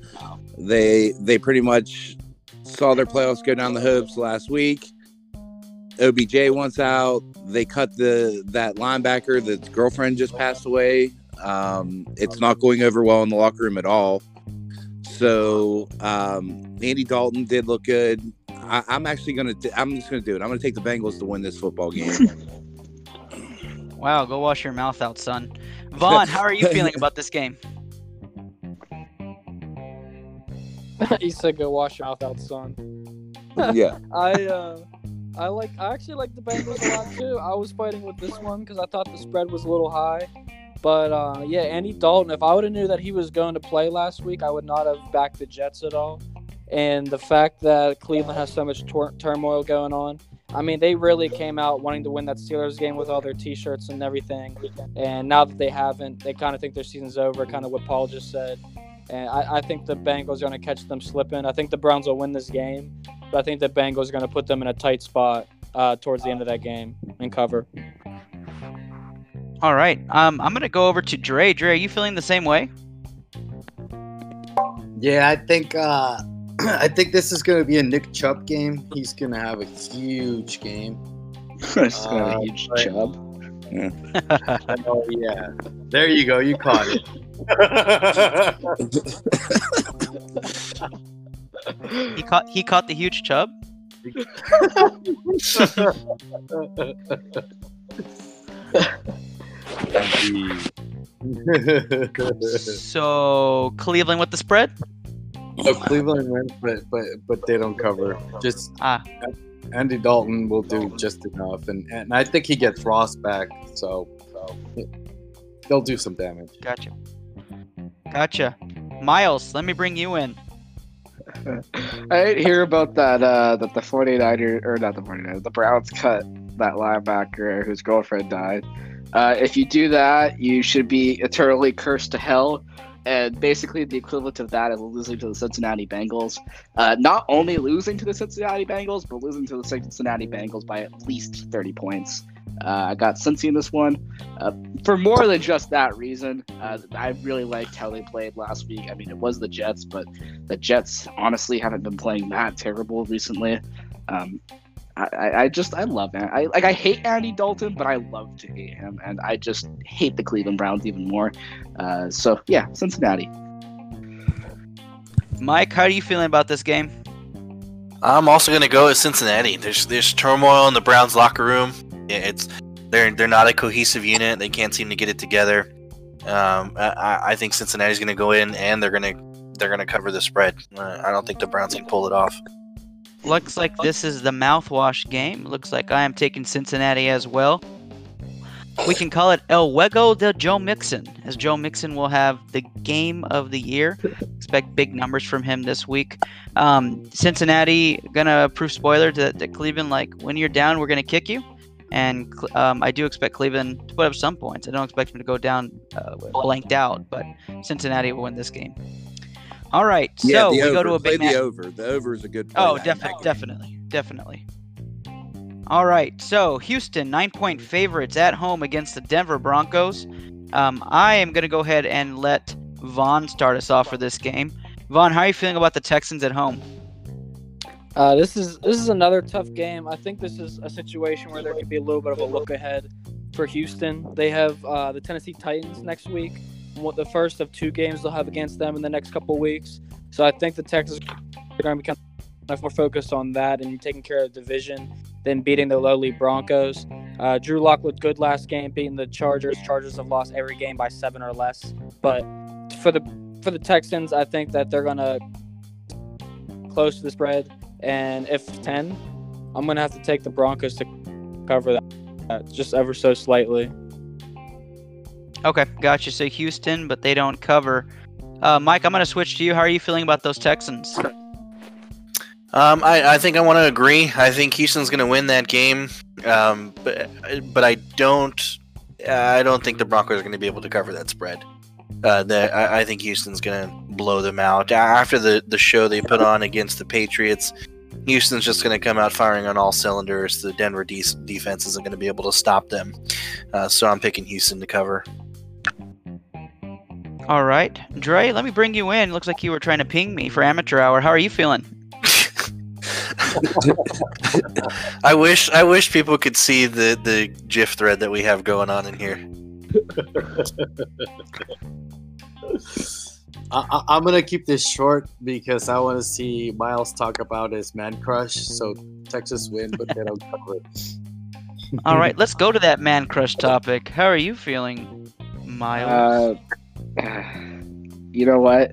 They they pretty much saw their playoffs go down the hopes last week. OBJ wants out. They cut the that linebacker. That's girlfriend just passed away. Um, it's not going over well in the locker room at all. So um, Andy Dalton did look good. I, I'm actually gonna. T- I'm just gonna do it. I'm gonna take the Bengals to win this football game. Wow, go wash your mouth out, son. Vaughn, how are you feeling about this game? he said, "Go wash your mouth out, son." yeah. I uh, I like I actually like the Bengals a lot too. I was fighting with this one because I thought the spread was a little high. But uh, yeah, Andy Dalton. If I would have knew that he was going to play last week, I would not have backed the Jets at all. And the fact that Cleveland has so much tor- turmoil going on, I mean, they really came out wanting to win that Steelers game with all their T-shirts and everything. And now that they haven't, they kind of think their season's over. Kind of what Paul just said. And I, I think the Bengals are going to catch them slipping. I think the Browns will win this game, but I think the Bengals are going to put them in a tight spot uh, towards the end of that game and cover. All right, um, I'm gonna go over to Dre. Dre, are you feeling the same way? Yeah, I think uh, I think this is going to be a Nick Chubb game. He's going to have a huge game. It's got Uh, a huge but- chub. Oh yeah, there you go. You caught it. He caught he caught the huge chub. So Cleveland with the spread. So Cleveland wins, but but but they don't cover. Just Ah. Andy Dalton will do just enough, and and I think he gets Ross back, so so they'll do some damage. Gotcha. Gotcha. Miles, let me bring you in. I didn't hear about that uh that the 49er or not the 49ers, the Browns cut that linebacker whose girlfriend died. Uh, if you do that, you should be eternally cursed to hell and basically the equivalent of that is losing to the Cincinnati Bengals. Uh, not only losing to the Cincinnati Bengals, but losing to the Cincinnati Bengals by at least 30 points. Uh, I got Cincy in this one uh, for more than just that reason. Uh, I really liked how they played last week. I mean, it was the Jets, but the Jets honestly haven't been playing that terrible recently. Um, I, I just I love it. I like I hate Andy Dalton, but I love to hate him, and I just hate the Cleveland Browns even more. Uh, so yeah, Cincinnati. Mike, how are you feeling about this game? I'm also going to go with Cincinnati. There's there's turmoil in the Browns locker room. It's they're they're not a cohesive unit. They can't seem to get it together. Um, I, I think Cincinnati's going to go in and they're going to they're going to cover the spread. Uh, I don't think the Browns can pull it off. Looks like this is the mouthwash game. Looks like I am taking Cincinnati as well. We can call it El Juego de Joe Mixon, as Joe Mixon will have the game of the year. Expect big numbers from him this week. Um, Cincinnati gonna prove spoiler to, to, Cleveland, like when you're down, we're gonna kick you. And um, I do expect Cleveland to put up some points. I don't expect them to go down uh, blanked out, but Cincinnati will win this game. All right, yeah, so we over. go to a Play big the over. The over is a good. Oh, definitely, definitely, definitely. All right, so Houston nine point favorites at home against the Denver Broncos. Um, I am going to go ahead and let Vaughn start us off for this game. Vaughn, how are you feeling about the Texans at home? Uh, this is this is another tough game. I think this is a situation where there could be a little bit of a look ahead for Houston. They have uh, the Tennessee Titans next week. What the first of two games they'll have against them in the next couple weeks. So I think the Texans are going to become much more focused on that and taking care of the division than beating the lowly Broncos. Uh, Drew Lock looked good last game, beating the Chargers. Chargers have lost every game by seven or less. But for the for the Texans, I think that they're going to close to the spread. And if 10, I'm going to have to take the Broncos to cover that just ever so slightly. Okay, gotcha. So Houston, but they don't cover. Uh, Mike, I'm going to switch to you. How are you feeling about those Texans? Um, I, I think I want to agree. I think Houston's going to win that game, um, but but I don't I don't think the Broncos are going to be able to cover that spread. Uh, the, I, I think Houston's going to blow them out after the the show they put on against the Patriots. Houston's just going to come out firing on all cylinders. The Denver de- defense isn't going to be able to stop them. Uh, so I'm picking Houston to cover. All right, Dre, let me bring you in. Looks like you were trying to ping me for amateur hour. How are you feeling? I wish I wish people could see the the GIF thread that we have going on in here. I, am gonna keep this short because I want to see Miles talk about his man crush. So Texas win, but they don't cover it. All right, let's go to that man crush topic. How are you feeling, Miles? Uh, you know what?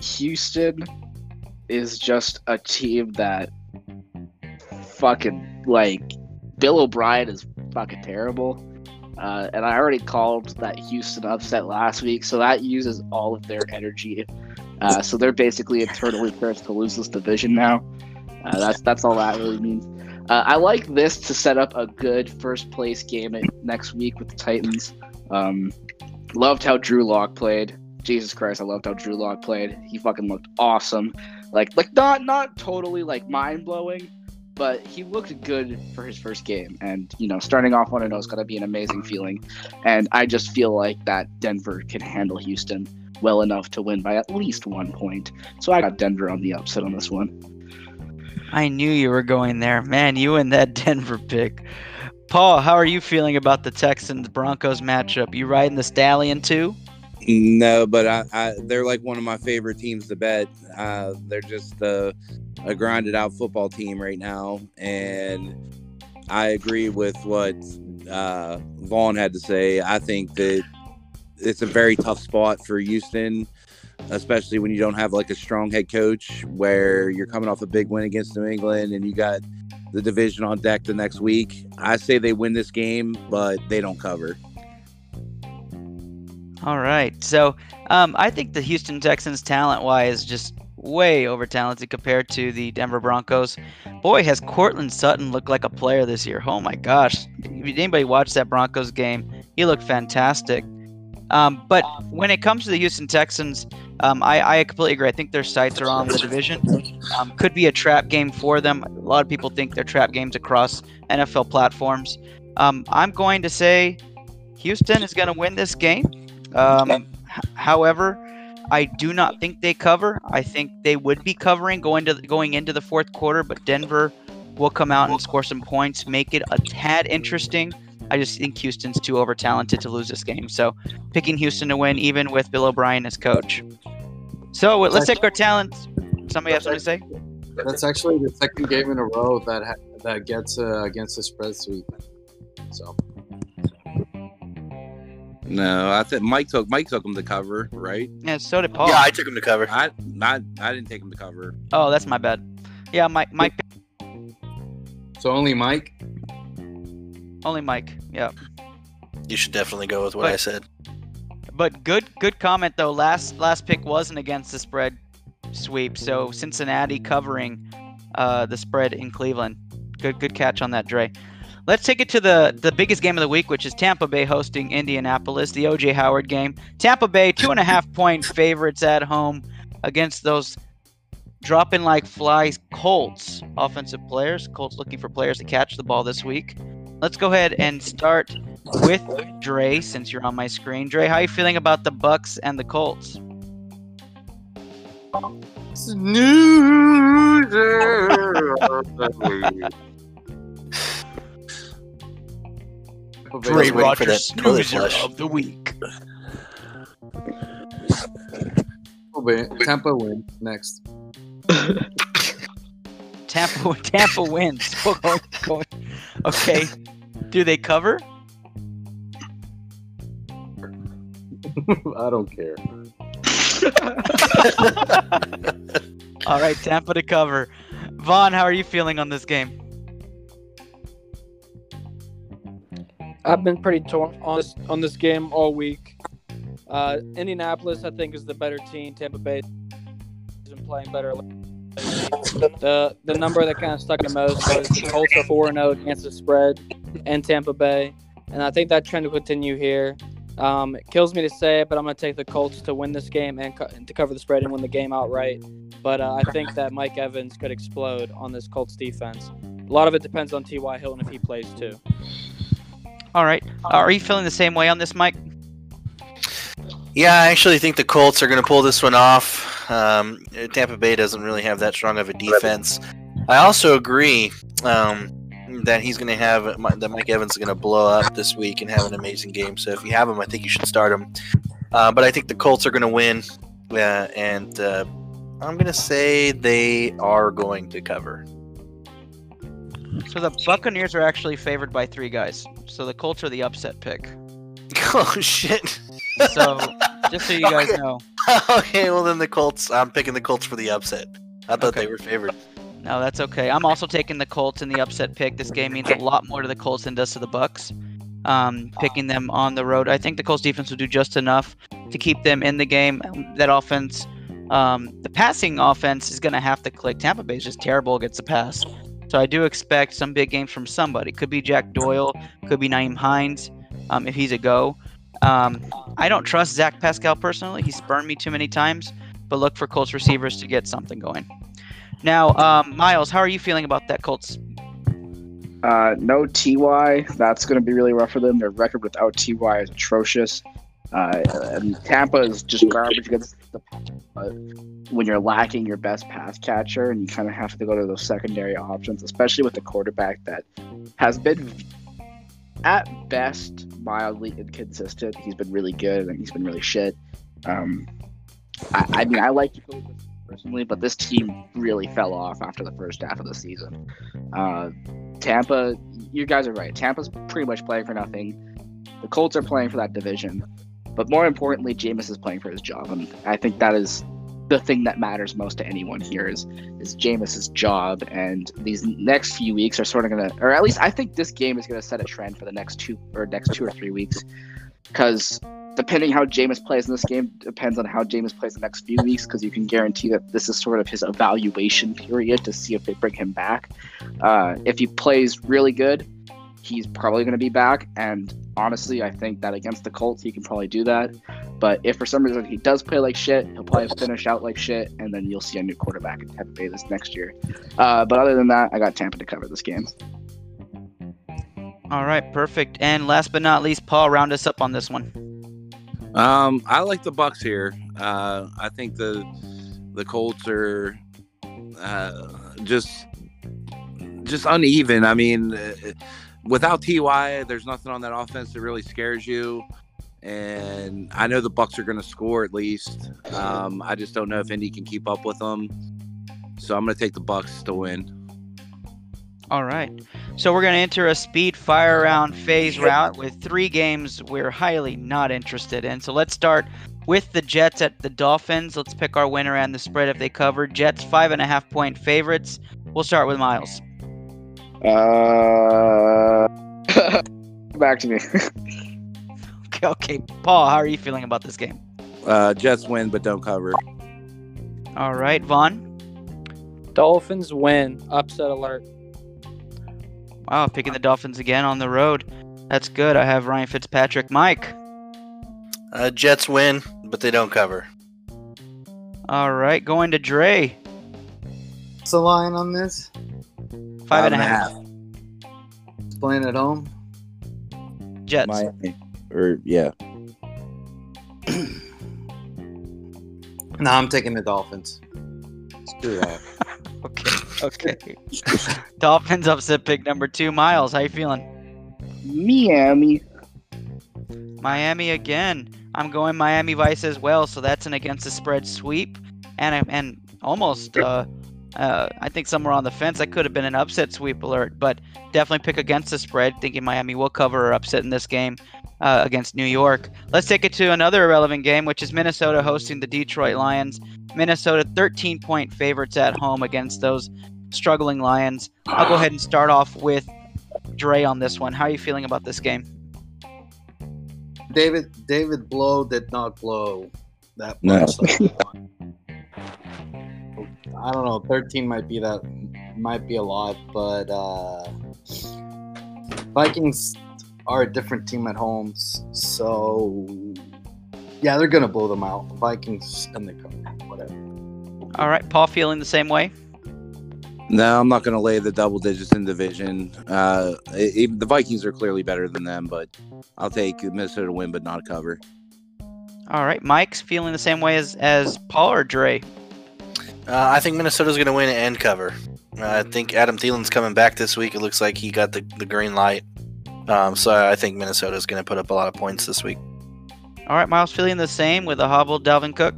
Houston is just a team that fucking like Bill O'Brien is fucking terrible. Uh, and I already called that Houston upset last week, so that uses all of their energy. Uh, so they're basically eternally cursed to lose this division now. Uh, that's that's all that really means. Uh, I like this to set up a good first place game next week with the Titans. Um, loved how Drew Lock played. Jesus Christ, I loved how Drew Lock played. He fucking looked awesome. Like like not not totally like mind blowing, but he looked good for his first game. And you know, starting off one and zero is gonna be an amazing feeling. And I just feel like that Denver can handle Houston well enough to win by at least one point. So I got Denver on the upset on this one. I knew you were going there, man. You and that Denver pick. Paul, how are you feeling about the Texans Broncos matchup? You riding the stallion too? No, but I, I, they're like one of my favorite teams to bet. Uh, they're just a, a grinded out football team right now, and I agree with what uh, Vaughn had to say. I think that it's a very tough spot for Houston, especially when you don't have like a strong head coach, where you're coming off a big win against New England, and you got the division on deck the next week. I say they win this game, but they don't cover. All right. So um, I think the Houston Texans, talent wise, just way over talented compared to the Denver Broncos. Boy, has Courtland Sutton looked like a player this year. Oh my gosh. If anybody watched that Broncos game, he looked fantastic. Um, but when it comes to the Houston Texans, um, I, I completely agree. I think their sights are on the division. Um, could be a trap game for them. A lot of people think they're trap games across NFL platforms. Um, I'm going to say Houston is going to win this game. Um, however, I do not think they cover. I think they would be covering going to going into the fourth quarter, but Denver will come out and score some points, make it a tad interesting. I just think Houston's too over talented to lose this game. So picking Houston to win, even with Bill O'Brien as coach. So let's take our talents. Somebody have something to say? That's actually the second game in a row that ha- that gets uh, against the spread sweep. So No, I said Mike took Mike took him to cover, right? Yeah, so did Paul. Yeah, I took him to cover. I not I didn't take him to cover. oh, that's my bad. Yeah, Mike. Mike. so only Mike. Only Mike. Yeah. You should definitely go with what But- I said. But good good comment though. Last last pick wasn't against the spread sweep. So Cincinnati covering uh, the spread in Cleveland. Good good catch on that, Dre. Let's take it to the the biggest game of the week, which is Tampa Bay hosting Indianapolis, the OJ Howard game. Tampa Bay two and a half point favorites at home against those dropping like flies Colts offensive players. Colts looking for players to catch the ball this week. Let's go ahead and start with Dre, since you're on my screen. Dre, how are you feeling about the Bucs and the Colts? Dre waiting Rogers that toilet flush. of the week. Tampa win next. Tampa, Tampa wins. Going- going- okay. Do they cover? I don't care. All right, Tampa to cover. Vaughn, how are you feeling on this game? I've been pretty torn on this on this game all week. Uh, Indianapolis, I think, is the better team. Tampa Bay has been playing better. The the number that kind of stuck the most was Colts are four zero against the spread in Tampa Bay, and I think that trend will continue here. Um, it kills me to say it, but I'm going to take the Colts to win this game and, co- and to cover the spread and win the game outright. But uh, I think that Mike Evans could explode on this Colts defense. A lot of it depends on T.Y. Hilton if he plays too. All right. Are you feeling the same way on this, Mike? Yeah, I actually think the Colts are going to pull this one off. Um, Tampa Bay doesn't really have that strong of a defense. I also agree um, that he's going to have that Mike Evans is going to blow up this week and have an amazing game. So if you have him, I think you should start him. Uh, but I think the Colts are going to win, uh, and uh, I'm going to say they are going to cover. So the Buccaneers are actually favored by three guys. So the Colts are the upset pick. oh shit! So just so you guys know. okay, well then the Colts. I'm picking the Colts for the upset. I thought Okay. they were favored. No, that's okay. I'm also taking the Colts in the upset pick. This game means a lot more to the Colts than does to the Bucs. Um, picking them on the road, I think the Colts defense will do just enough to keep them in the game. That offense, um, the passing offense is going to have to click. Tampa Bay is just terrible against the pass, so I do expect some big games from somebody. Could be Jack Doyle, could be Nyheim Hines, um, if he's a go. Um, I don't trust Zach Pascal personally. He's burned me too many times, but look for Colts receivers to get something going. Now, um, Miles, how are you feeling about that Colts? Uh, no Ty. That's going to be really rough for them. Their record without Ty is atrocious. Uh, and Tampa is just garbage against the but when you're lacking your best pass catcher and you kind of have to go to those secondary options, especially with a quarterback that has been at best mildly inconsistent. He's been really good and he's been really shit. Um, I, I mean, I like personally, but this team really fell off after the first half of the season. Uh, Tampa, you guys are right. Tampa's pretty much playing for nothing. The Colts are playing for that division, but more importantly, Jameis is playing for his job, and I think that is the thing that matters most to anyone here is is Jameis's job. And these next few weeks are sort of gonna, or at least I think this game is gonna set a trend for the next two or next two or three weeks, because depending how Jameis plays in this game depends on how Jameis plays the next few weeks because you can guarantee that this is sort of his evaluation period to see if they bring him back. Uh, if he plays really good, he's probably going to be back, and honestly, I think that against the Colts, he can probably do that. But if for some reason he does play like shit, he'll probably finish out like shit, and then you'll see a new quarterback in Tampa Bay this next year. Uh, but other than that, I got Tampa to cover this game. All right, perfect. And last but not least, Paul, round us up on this one. Um, I like the Bucs here. Uh, I think the the Colts are uh, just just uneven. I mean, uh, without Ty, there's nothing on that offense that really scares you. And I know the Bucs are going to score at least. Um, I just don't know if Indy can keep up with them. So I'm going to take the Bucks to win. All right. So we're going to enter a speed fire round phase route with three games we're highly not interested in. So let's start with the Jets at the Dolphins. Let's pick our winner and the spread if they cover. Jets five and a half point favorites. We'll start with Miles. Uh, back to me. Okay, okay, Paul, how are you feeling about this game? Uh, Jets win, but don't cover. All right, Vaughn. Dolphins win. Upset alert. Wow, picking the Dolphins again on the road. That's good. I have Ryan Fitzpatrick. Mike. Uh, Jets win, but they don't cover. All right, going to Dre. What's the line on this? Five and a half. It's playing at home. Jets. Miami. Or yeah. No, I'm taking the Dolphins. Screw that. Okay. Okay. Dolphins upset pick number two. Miles, how you feeling? Miami. Miami again. I'm going Miami Vice as well, so that's an against the spread sweep, and and almost. Uh, uh, I think somewhere on the fence that could have been an upset sweep alert, but definitely pick against the spread. Thinking Miami will cover or upset in this game uh, against New York. Let's take it to another irrelevant game, which is Minnesota hosting the Detroit Lions. Minnesota 13 point favorites at home against those struggling Lions. I'll go ahead and start off with Dre on this one. How are you feeling about this game? David David Blough did not blow that No. much. I don't know. Thirteen might be that might be a lot, but uh, Vikings are a different team at home, so yeah, they're gonna blow them out. Vikings and the cover, whatever. All right, Paul, feeling the same way? No, I'm not going to lay the double digits in division. Uh, even the Vikings are clearly better than them, but I'll take Minnesota to win, but not a cover. All right, Mike's feeling the same way as as Paul or Dre. Uh, I think Minnesota's going to win and cover. Uh, I think Adam Thielen's coming back this week. It looks like he got the, the green light. Um, so I think Minnesota's going to put up a lot of points this week. All right, Miles feeling the same with a hobbled Dalvin Cook.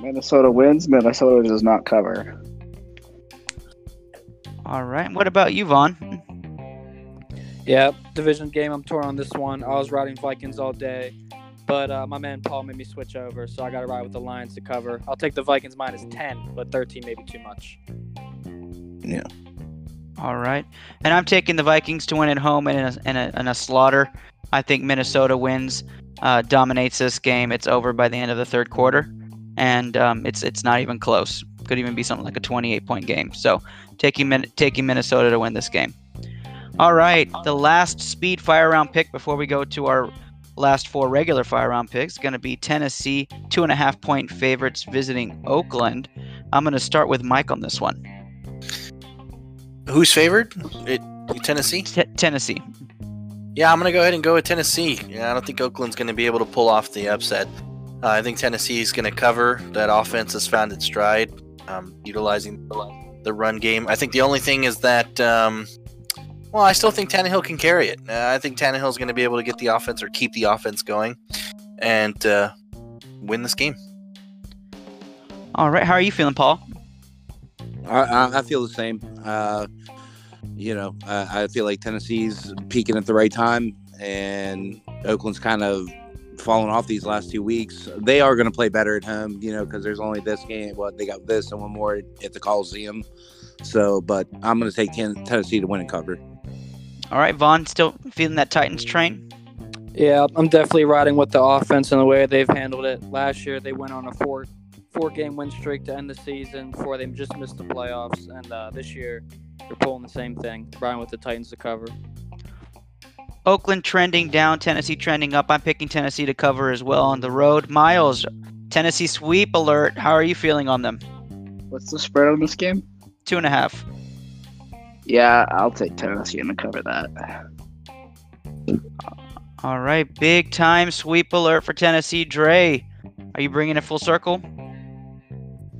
Minnesota wins. Minnesota does not cover. All right, what about you, Vaughn? Yeah, division game. I'm torn on this one. I was riding Vikings all day, but uh, my man Paul made me switch over, so I got to ride with the Lions to cover. I'll take the Vikings minus 10, but 13 may be too much. Yeah. All right, and I'm taking the Vikings to win at home in a, in a, in a slaughter. I think Minnesota wins, uh, dominates this game. It's over by the end of the third quarter, and um, it's it's not even close. Could even be something like a 28 point game. So taking taking Minnesota to win this game. All right, the last speed fire round pick before we go to our last four regular fire round picks going to be Tennessee two and a half point favorites visiting Oakland. I'm going to start with Mike on this one. Who's favored? It, Tennessee? T- Tennessee. Yeah, I'm going to go ahead and go with Tennessee. Yeah, I don't think Oakland's going to be able to pull off the upset. Uh, I think Tennessee is going to cover. That offense has found its stride, um, utilizing the run game. I think the only thing is that, um, well, I still think Tannehill can carry it. Uh, I think Tannehill is going to be able to get the offense or keep the offense going and uh, win this game. All right, how are you feeling, Paul? I, I, I feel the same. Uh, you know, I, I feel like Tennessee's peaking at the right time, and Oakland's kind of fallen off these last two weeks. They are going to play better at home, you know, because there's only this game. What they got this and one more at the Coliseum. So, but I'm going to take ten, Tennessee to win and cover. All right, Vaughn, still feeling that Titans train? Yeah, I'm definitely riding with the offense and the way they've handled it. Last year, they went on a four four game win streak to end the season before they just missed the playoffs, and uh, this year they're pulling the same thing, riding with the Titans to cover. Oakland trending down, Tennessee trending up. I'm picking Tennessee to cover as well on the road. Miles, Tennessee sweep alert. How are you feeling on them? What's the spread on this game? Two and a half. Yeah, I'll take Tennessee and cover that. All right, big time sweep alert for Tennessee. Dre, are you bringing it full circle?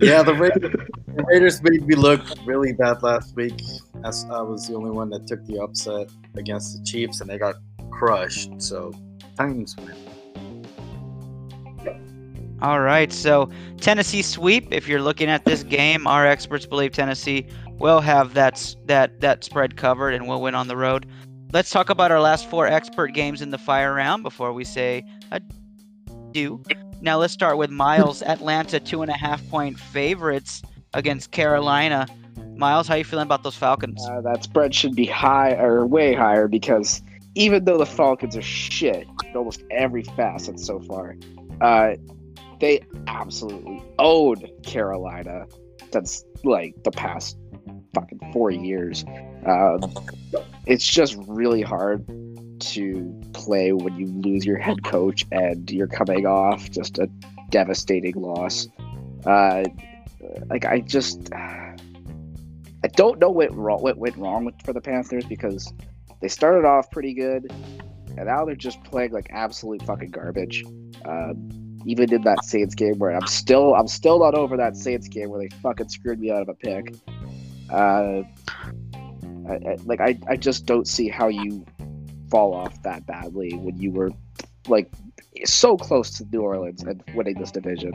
Yeah, the Raiders, the Raiders made me look really bad last week. As I was the only one that took the upset against the Chiefs, and they got crushed. So Titans win. All right, so Tennessee sweep. If you're looking at this game, our experts believe Tennessee will have that that that spread covered and we'll win on the road. Let's talk about our last four expert games in the fire round before we say adieu. Now let's start with Miles. Atlanta two and a half point favorites against Carolina. Miles, how are you feeling about those Falcons? Uh, that spread should be high or way higher because even though the Falcons are shit in almost every facet so far, uh, they absolutely own Carolina. That's like the past fucking four years. Um, it's just really hard to play when you lose your head coach and you're coming off just a devastating loss. Uh, like I just. I don't know what wrong, what went wrong with, for the Panthers because they started off pretty good, and now they're just playing like absolute fucking garbage. Um, even in that Saints game where I'm still I'm still not over that Saints game where they fucking screwed me out of a pick. Uh, like I, I just don't see how you fall off that badly when you were like so close to New Orleans and winning this division.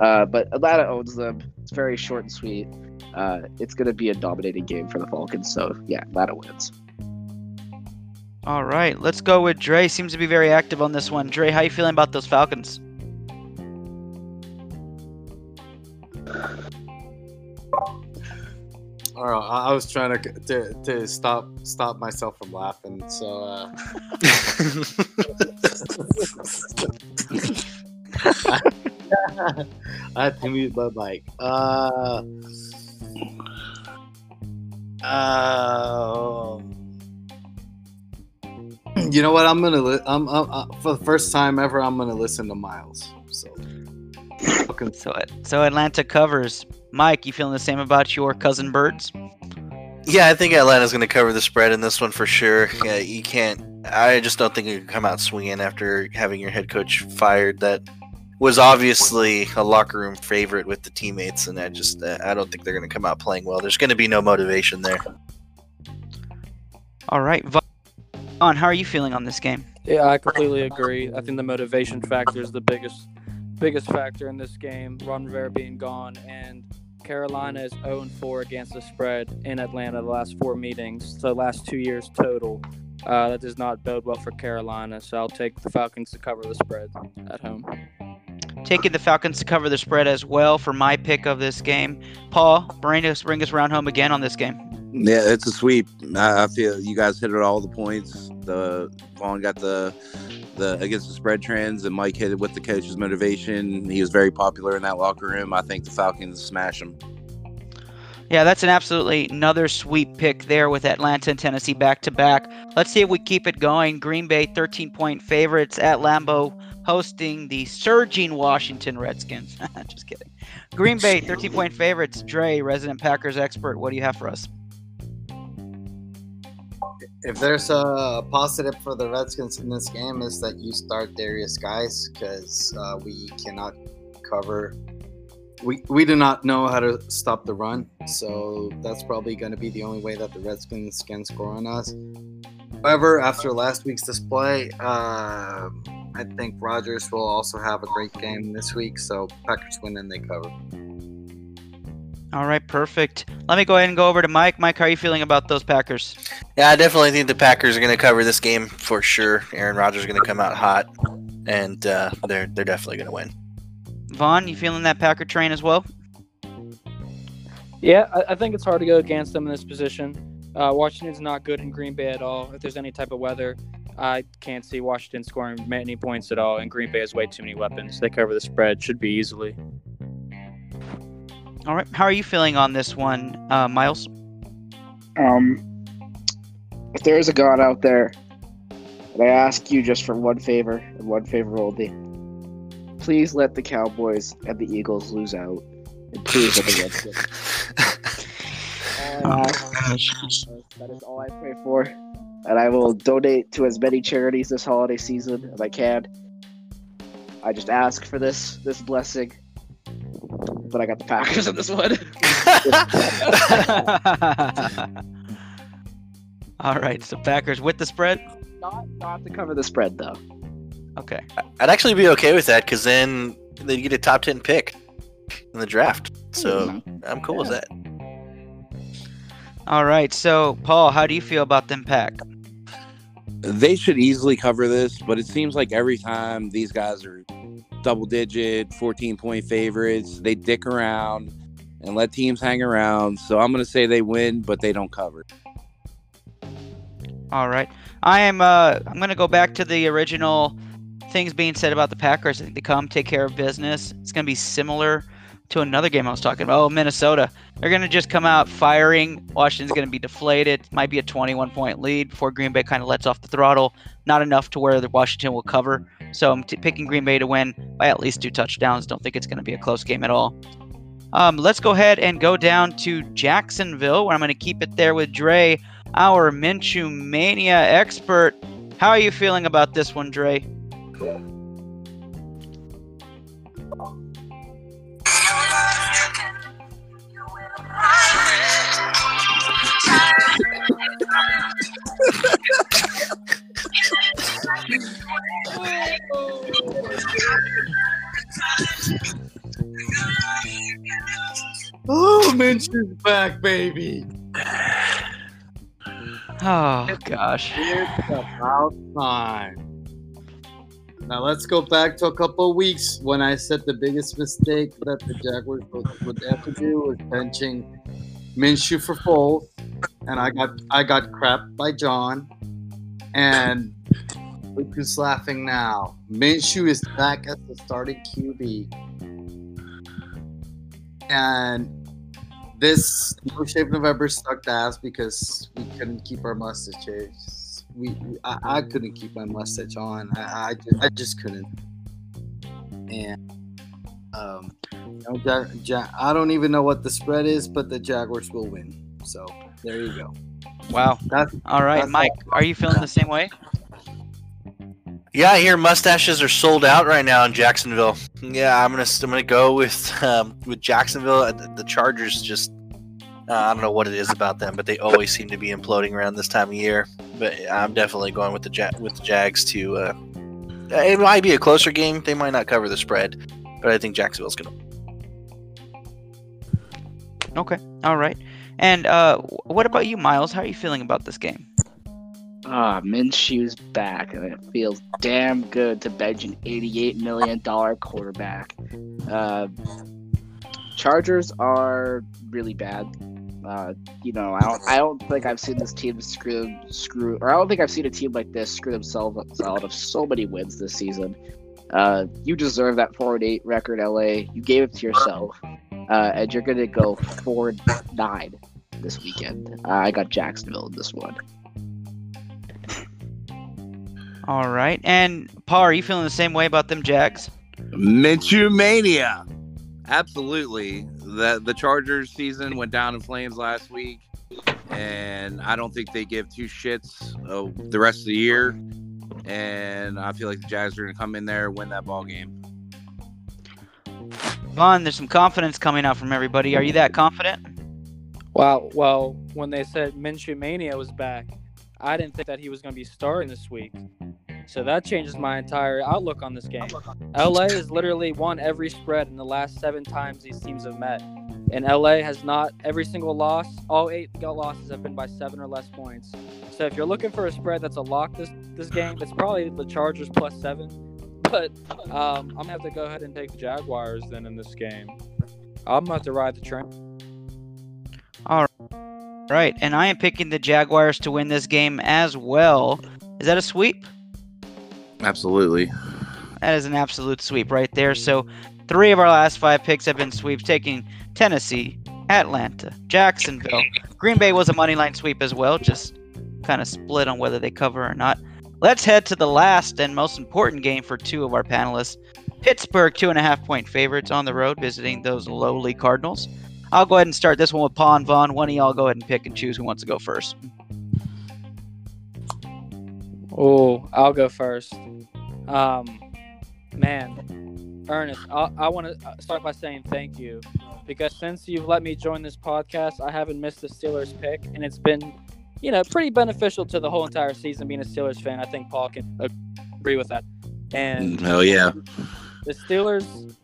Uh, but Atlanta owns them. It's very short and sweet. Uh, it's going to be a dominating game for the Falcons. So yeah, Atlanta wins. All right, let's go with Dre. Seems to be very active on this one. Dre, how you feeling about those Falcons? All right, I, I was trying to, to to stop stop myself from laughing. So uh, I had to mute my mic. Uh, uh, you know what? I'm gonna. Li- I'm, I'm uh, for the first time ever. I'm gonna listen to Miles. So So, so Atlanta covers. Mike, you feeling the same about your cousin Birds? Yeah, I think Atlanta's going to cover the spread in this one for sure. Yeah, you can't. I just don't think you can come out swinging after having your head coach fired. That was obviously a locker room favorite with the teammates, and I just uh, I don't think they're going to come out playing well. There's going to be no motivation there. All right, Vaughn, how are you feeling on this game? Yeah, I completely agree. I think the motivation factor is the biggest biggest factor in this game. Ron Rivera being gone and Carolina is 0 4 against the spread in Atlanta the last four meetings, so last two years total. Uh, that does not bode well for Carolina, so I'll take the Falcons to cover the spread at home. Taking the Falcons to cover the spread as well for my pick of this game. Paul, bring us bring us round home again on this game. Yeah, it's a sweep. I, I feel you guys hit it all the points. The Vaughn got the the against the spread trends, and Mike hit it with the coach's motivation. He was very popular in that locker room. I think the Falcons smash him. Yeah, that's an absolutely another sweep pick there with Atlanta and Tennessee back to back. Let's see if we keep it going. Green Bay 13 point favorites at Lambeau hosting the surging Washington Redskins. Just kidding. Green Bay 13 point favorites. Dre, resident Packers expert, what do you have for us? if there's a positive for the Redskins in this game is that you start Derrius Guice because uh, we cannot cover. We, we do not know how to stop the run, so that's probably going to be the only way that the Redskins can score on us. However, after last week's display, uh, I think Rodgers will also have a great game this week. So Packers win and they cover. All right, perfect. Let me go ahead and go over to Mike. Mike, how are you feeling about those Packers? Yeah, I definitely think the Packers are going to cover this game for sure. Aaron Rodgers is going to come out hot, and uh, they're they're definitely going to win. Vaughn, you feeling that Packer train as well? Yeah, I, I think it's hard to go against them in this position. Uh, Washington's not good in Green Bay at all. If there's any type of weather, I can't see Washington scoring many points at all. And Green Bay has way too many weapons. They cover the spread, should be easily. All right, how are you feeling on this one, uh, Miles? Um, if there is a God out there, And I ask you just for one favor and one favor only. Please let the Cowboys and the Eagles lose out. And please let the Redskins. Uh, that is all I pray for. And I will donate to as many charities this holiday season as I can. I just ask for this this blessing. But I got the Packers in this one. All right, so Packers with the spread. not, not to cover the spread though. Okay. I'd actually be okay with that because then they get a top ten pick in the draft. So I'm cool with that. All right. So Paul, how do you feel about them pack? They should easily cover this, but it seems like every time these guys are double digit, 14 point favorites, they dick around and let teams hang around. So I'm going to say they win, but they don't cover. All right. I am uh I'm going to go back to the original things being said about the Packers. I think they come take care of business. It's going to be similar to another game I was talking about. Oh, Minnesota. They're going to just come out firing. Washington's going to be deflated. Might be a 21 point lead before Green Bay kind of lets off the throttle. Not enough to where the Washington will cover. So I'm t- picking Green Bay to win by at least two touchdowns. Don't think it's going to be a close game at all. Um, let's go ahead and go down to Jacksonville, where I'm going to keep it there with Dre, our Minshew Mania expert. How are you feeling about this one, Dre? Oh, Minshew's back, baby. Oh gosh. It's about time. Now let's go back to a couple of weeks when I said the biggest mistake that the Jaguars would, would have do was benching Minshew for Foles, and I got I got crapped by John, and look who's laughing now. Minshew is back as the starting QB, and this No Shave November sucked ass because we couldn't keep our mustaches. We, we- I, I couldn't keep my mustache on. I, I, just, I just couldn't. And um, you know, ja- Ja- I don't even know what the spread is, but the Jaguars will win. So there you go. Wow. That's All right, That's Mike. Are you feeling the same way? Yeah, I hear mustaches are sold out right now in Jacksonville. Yeah, I'm gonna I'm gonna go with um, with Jacksonville. Uh, The, the Chargers just uh, I don't know what it is about them, but they always seem to be imploding around this time of year. But I'm definitely going with the ja- with the Jags to. Uh, it might be a closer game. They might not cover the spread, but I think Jacksonville's gonna. Okay. All right. And uh, what about you, Miles? How are you feeling about this game? Ah, Minshew's back, and it feels damn good to bench an $88 million quarterback. Uh, Chargers are really bad. Uh, you know, I don't, I don't think I've seen this team screw, screw, or I don't think I've seen a team like this screw themselves out of so many wins this season. Uh, you deserve that 4 and 8 record, LA. You gave it to yourself, uh, and you're gonna go 4 and 9 this weekend. Uh, I got Jacksonville in this one. All right. And Paul, are you feeling the same way about them Jags? Minshew mania. Absolutely. The the Chargers season went down in flames last week, and I don't think they give two shits uh, the rest of the year. And I feel like the Jags are going to come in there and win that ball game. Vaughn, there's some confidence coming out from everybody. Are you that confident? Wow. Well, when they said Minshew Mania was back, I didn't think that he was going to be starting this week. So that changes my entire outlook on this game. LA has literally won every spread in the last seven times these teams have met. And LA has not every single loss, all eight losses have been by seven or less points. So if you're looking for a spread that's a lock this this game, it's probably the Chargers plus seven. But um, I'm gonna have to go ahead and take the Jaguars then in this game. I'm gonna have to ride the train. Alright. And I am picking the Jaguars to win this game as well. Is that a sweep? Absolutely. That is an absolute sweep right there. So three of our last five picks have been sweeps, taking Tennessee, Atlanta, Jacksonville. Green Bay was a money line sweep as well, just kind of split on whether they cover or not. Let's head to the last and most important game for two of our panelists. Pittsburgh, two and a half point favorites on the road, visiting those lowly Cardinals. I'll go ahead and start this one with and Vaughn. One of y'all go ahead and pick and choose who wants to go first. Oh, I'll go first. Um, man, Ernest, I, I want to uh, start by saying thank you because since you've let me join this podcast, I haven't missed the Steelers pick, and it's been, you know, pretty beneficial to the whole entire season being a Steelers fan. I think Paul can agree with that. And mm, Hell yeah. the Steelers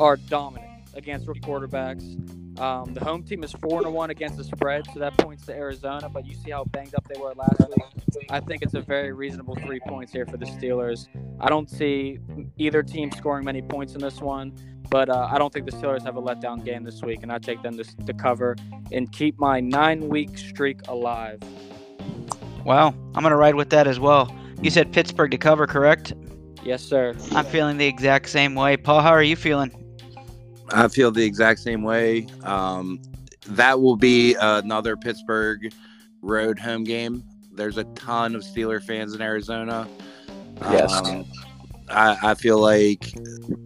are dominant against quarterbacks. Um, the home team is four and one against the spread, so that points to Arizona. But you see how banged up they were last week. I think it's a very reasonable three points here for the Steelers. I don't see either team scoring many points in this one, but uh, I don't think the Steelers have a letdown game this week, and I take them to, to cover and keep my nine-week streak alive. Wow, I'm going to ride with that as well. You said Pittsburgh to cover, correct? Yes, sir. I'm feeling the exact same way. Paul, how are you feeling? I feel the exact same way. Um, that will be another Pittsburgh road home game. There's a ton of Steeler fans in Arizona. Yes. Um, I, I feel like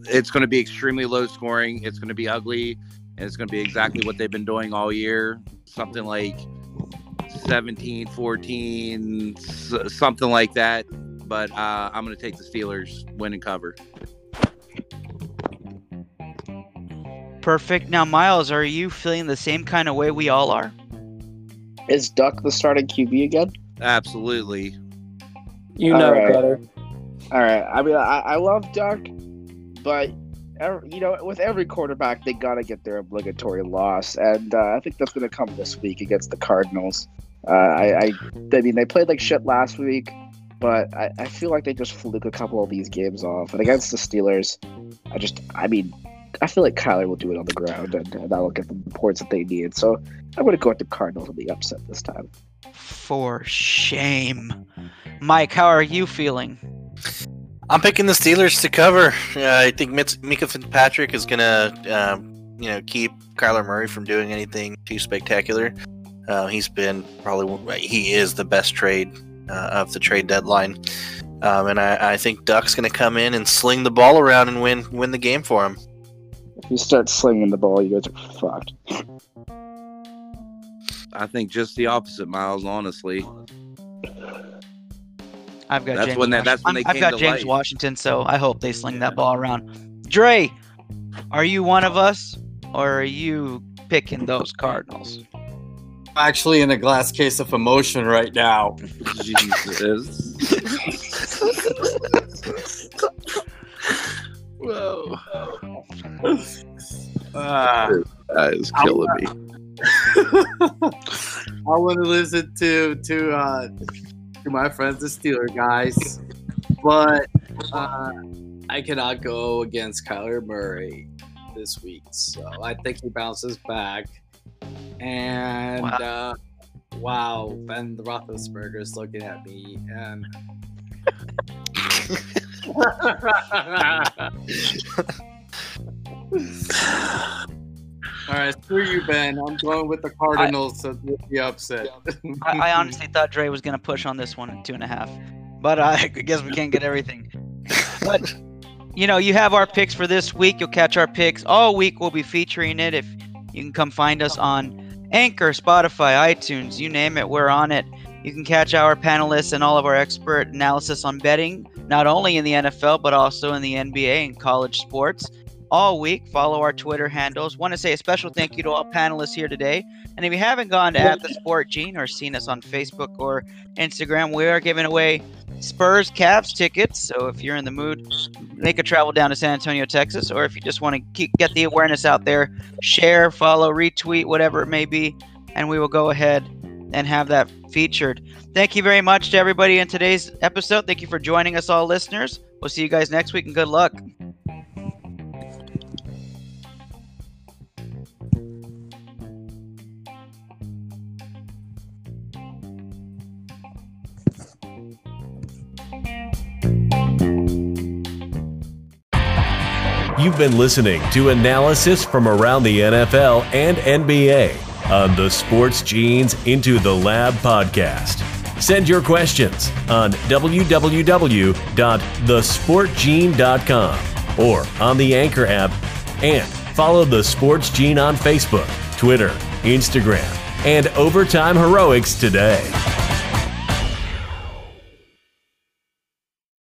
it's going to be extremely low scoring. It's going to be ugly, and it's going to be exactly what they've been doing all year. Something like 17, 14, s- something like that. But uh, I'm going to take the Steelers win and cover. Perfect. Now, Miles, are you feeling the same kind of way we all are? Is Duck the starting QB again? Absolutely. You know right. better. All right. I mean, I, I love Duck, but ev- you know, with every quarterback, they gotta get their obligatory loss, and uh, I think that's gonna come this week against the Cardinals. Uh, I, I, I mean, they played like shit last week, but I, I feel like they just fluke a couple of these games off. And against the Steelers, I just, I mean, I feel like Kyler will do it on the ground, and, and that'll get them the points that they need. So I'm gonna go with the Cardinals on the upset this time. For shame. Mike, how are you feeling? I'm picking the Steelers to cover. Uh, I think Mitz, Minkah Fitzpatrick is gonna, um, you know, keep Kyler Murray from doing anything too spectacular. Uh, he's been probably he is the best trade uh, of the trade deadline, um, and I, I think Duck's gonna come in and sling the ball around and win win the game for him. If you start slinging the ball, you guys are fucked. I think just the opposite, Miles. Honestly, I've got That's James when that- that's when they I've came got to James life. Washington, so I hope they sling that ball around. Dre, are you one of us, or are you picking those Cardinals? Actually, in a glass case of emotion right now. Jesus. Whoa, Ah. that is killing me. I want to listen to to uh, to my friends, the Steeler guys, but uh, I cannot go against Kyler Murray this week. So I think he bounces back. And Wow. uh, wow, Ben Roethlisberger is looking at me, and All right, screw you, Ben. I'm going with the Cardinals to get the upset. I, I honestly thought Dre was going to push on this one at two and a half, but I guess we can't get everything. But you know, you have our picks for this week. You'll catch our picks all week. We'll be featuring it. If you can come find us on Anchor, Spotify, iTunes, you name it, we're on it. You can catch our panelists and all of our expert analysis on betting, not only in the NFL but also in the NBA and college sports. All week, follow our Twitter handles. Want to say a special thank you to all panelists here today. And if you haven't gone to at the Sport Gene or seen us on Facebook or Instagram, we are giving away Spurs Cavs tickets. So if you're in the mood, make a travel down to San Antonio, Texas, or if you just want to keep, get the awareness out there, share, follow, retweet, whatever it may be, and we will go ahead and have that featured. Thank you very much to everybody in today's episode. Thank you for joining us, all listeners. We'll see you guys next week, and good luck. You've been listening to analysis from around the NFL and NBA on the Sports Genes Into the Lab podcast. Send your questions on www.thesportgene.com or on the Anchor app and follow the Sports Gene on Facebook, Twitter, Instagram, and Overtime Heroics today.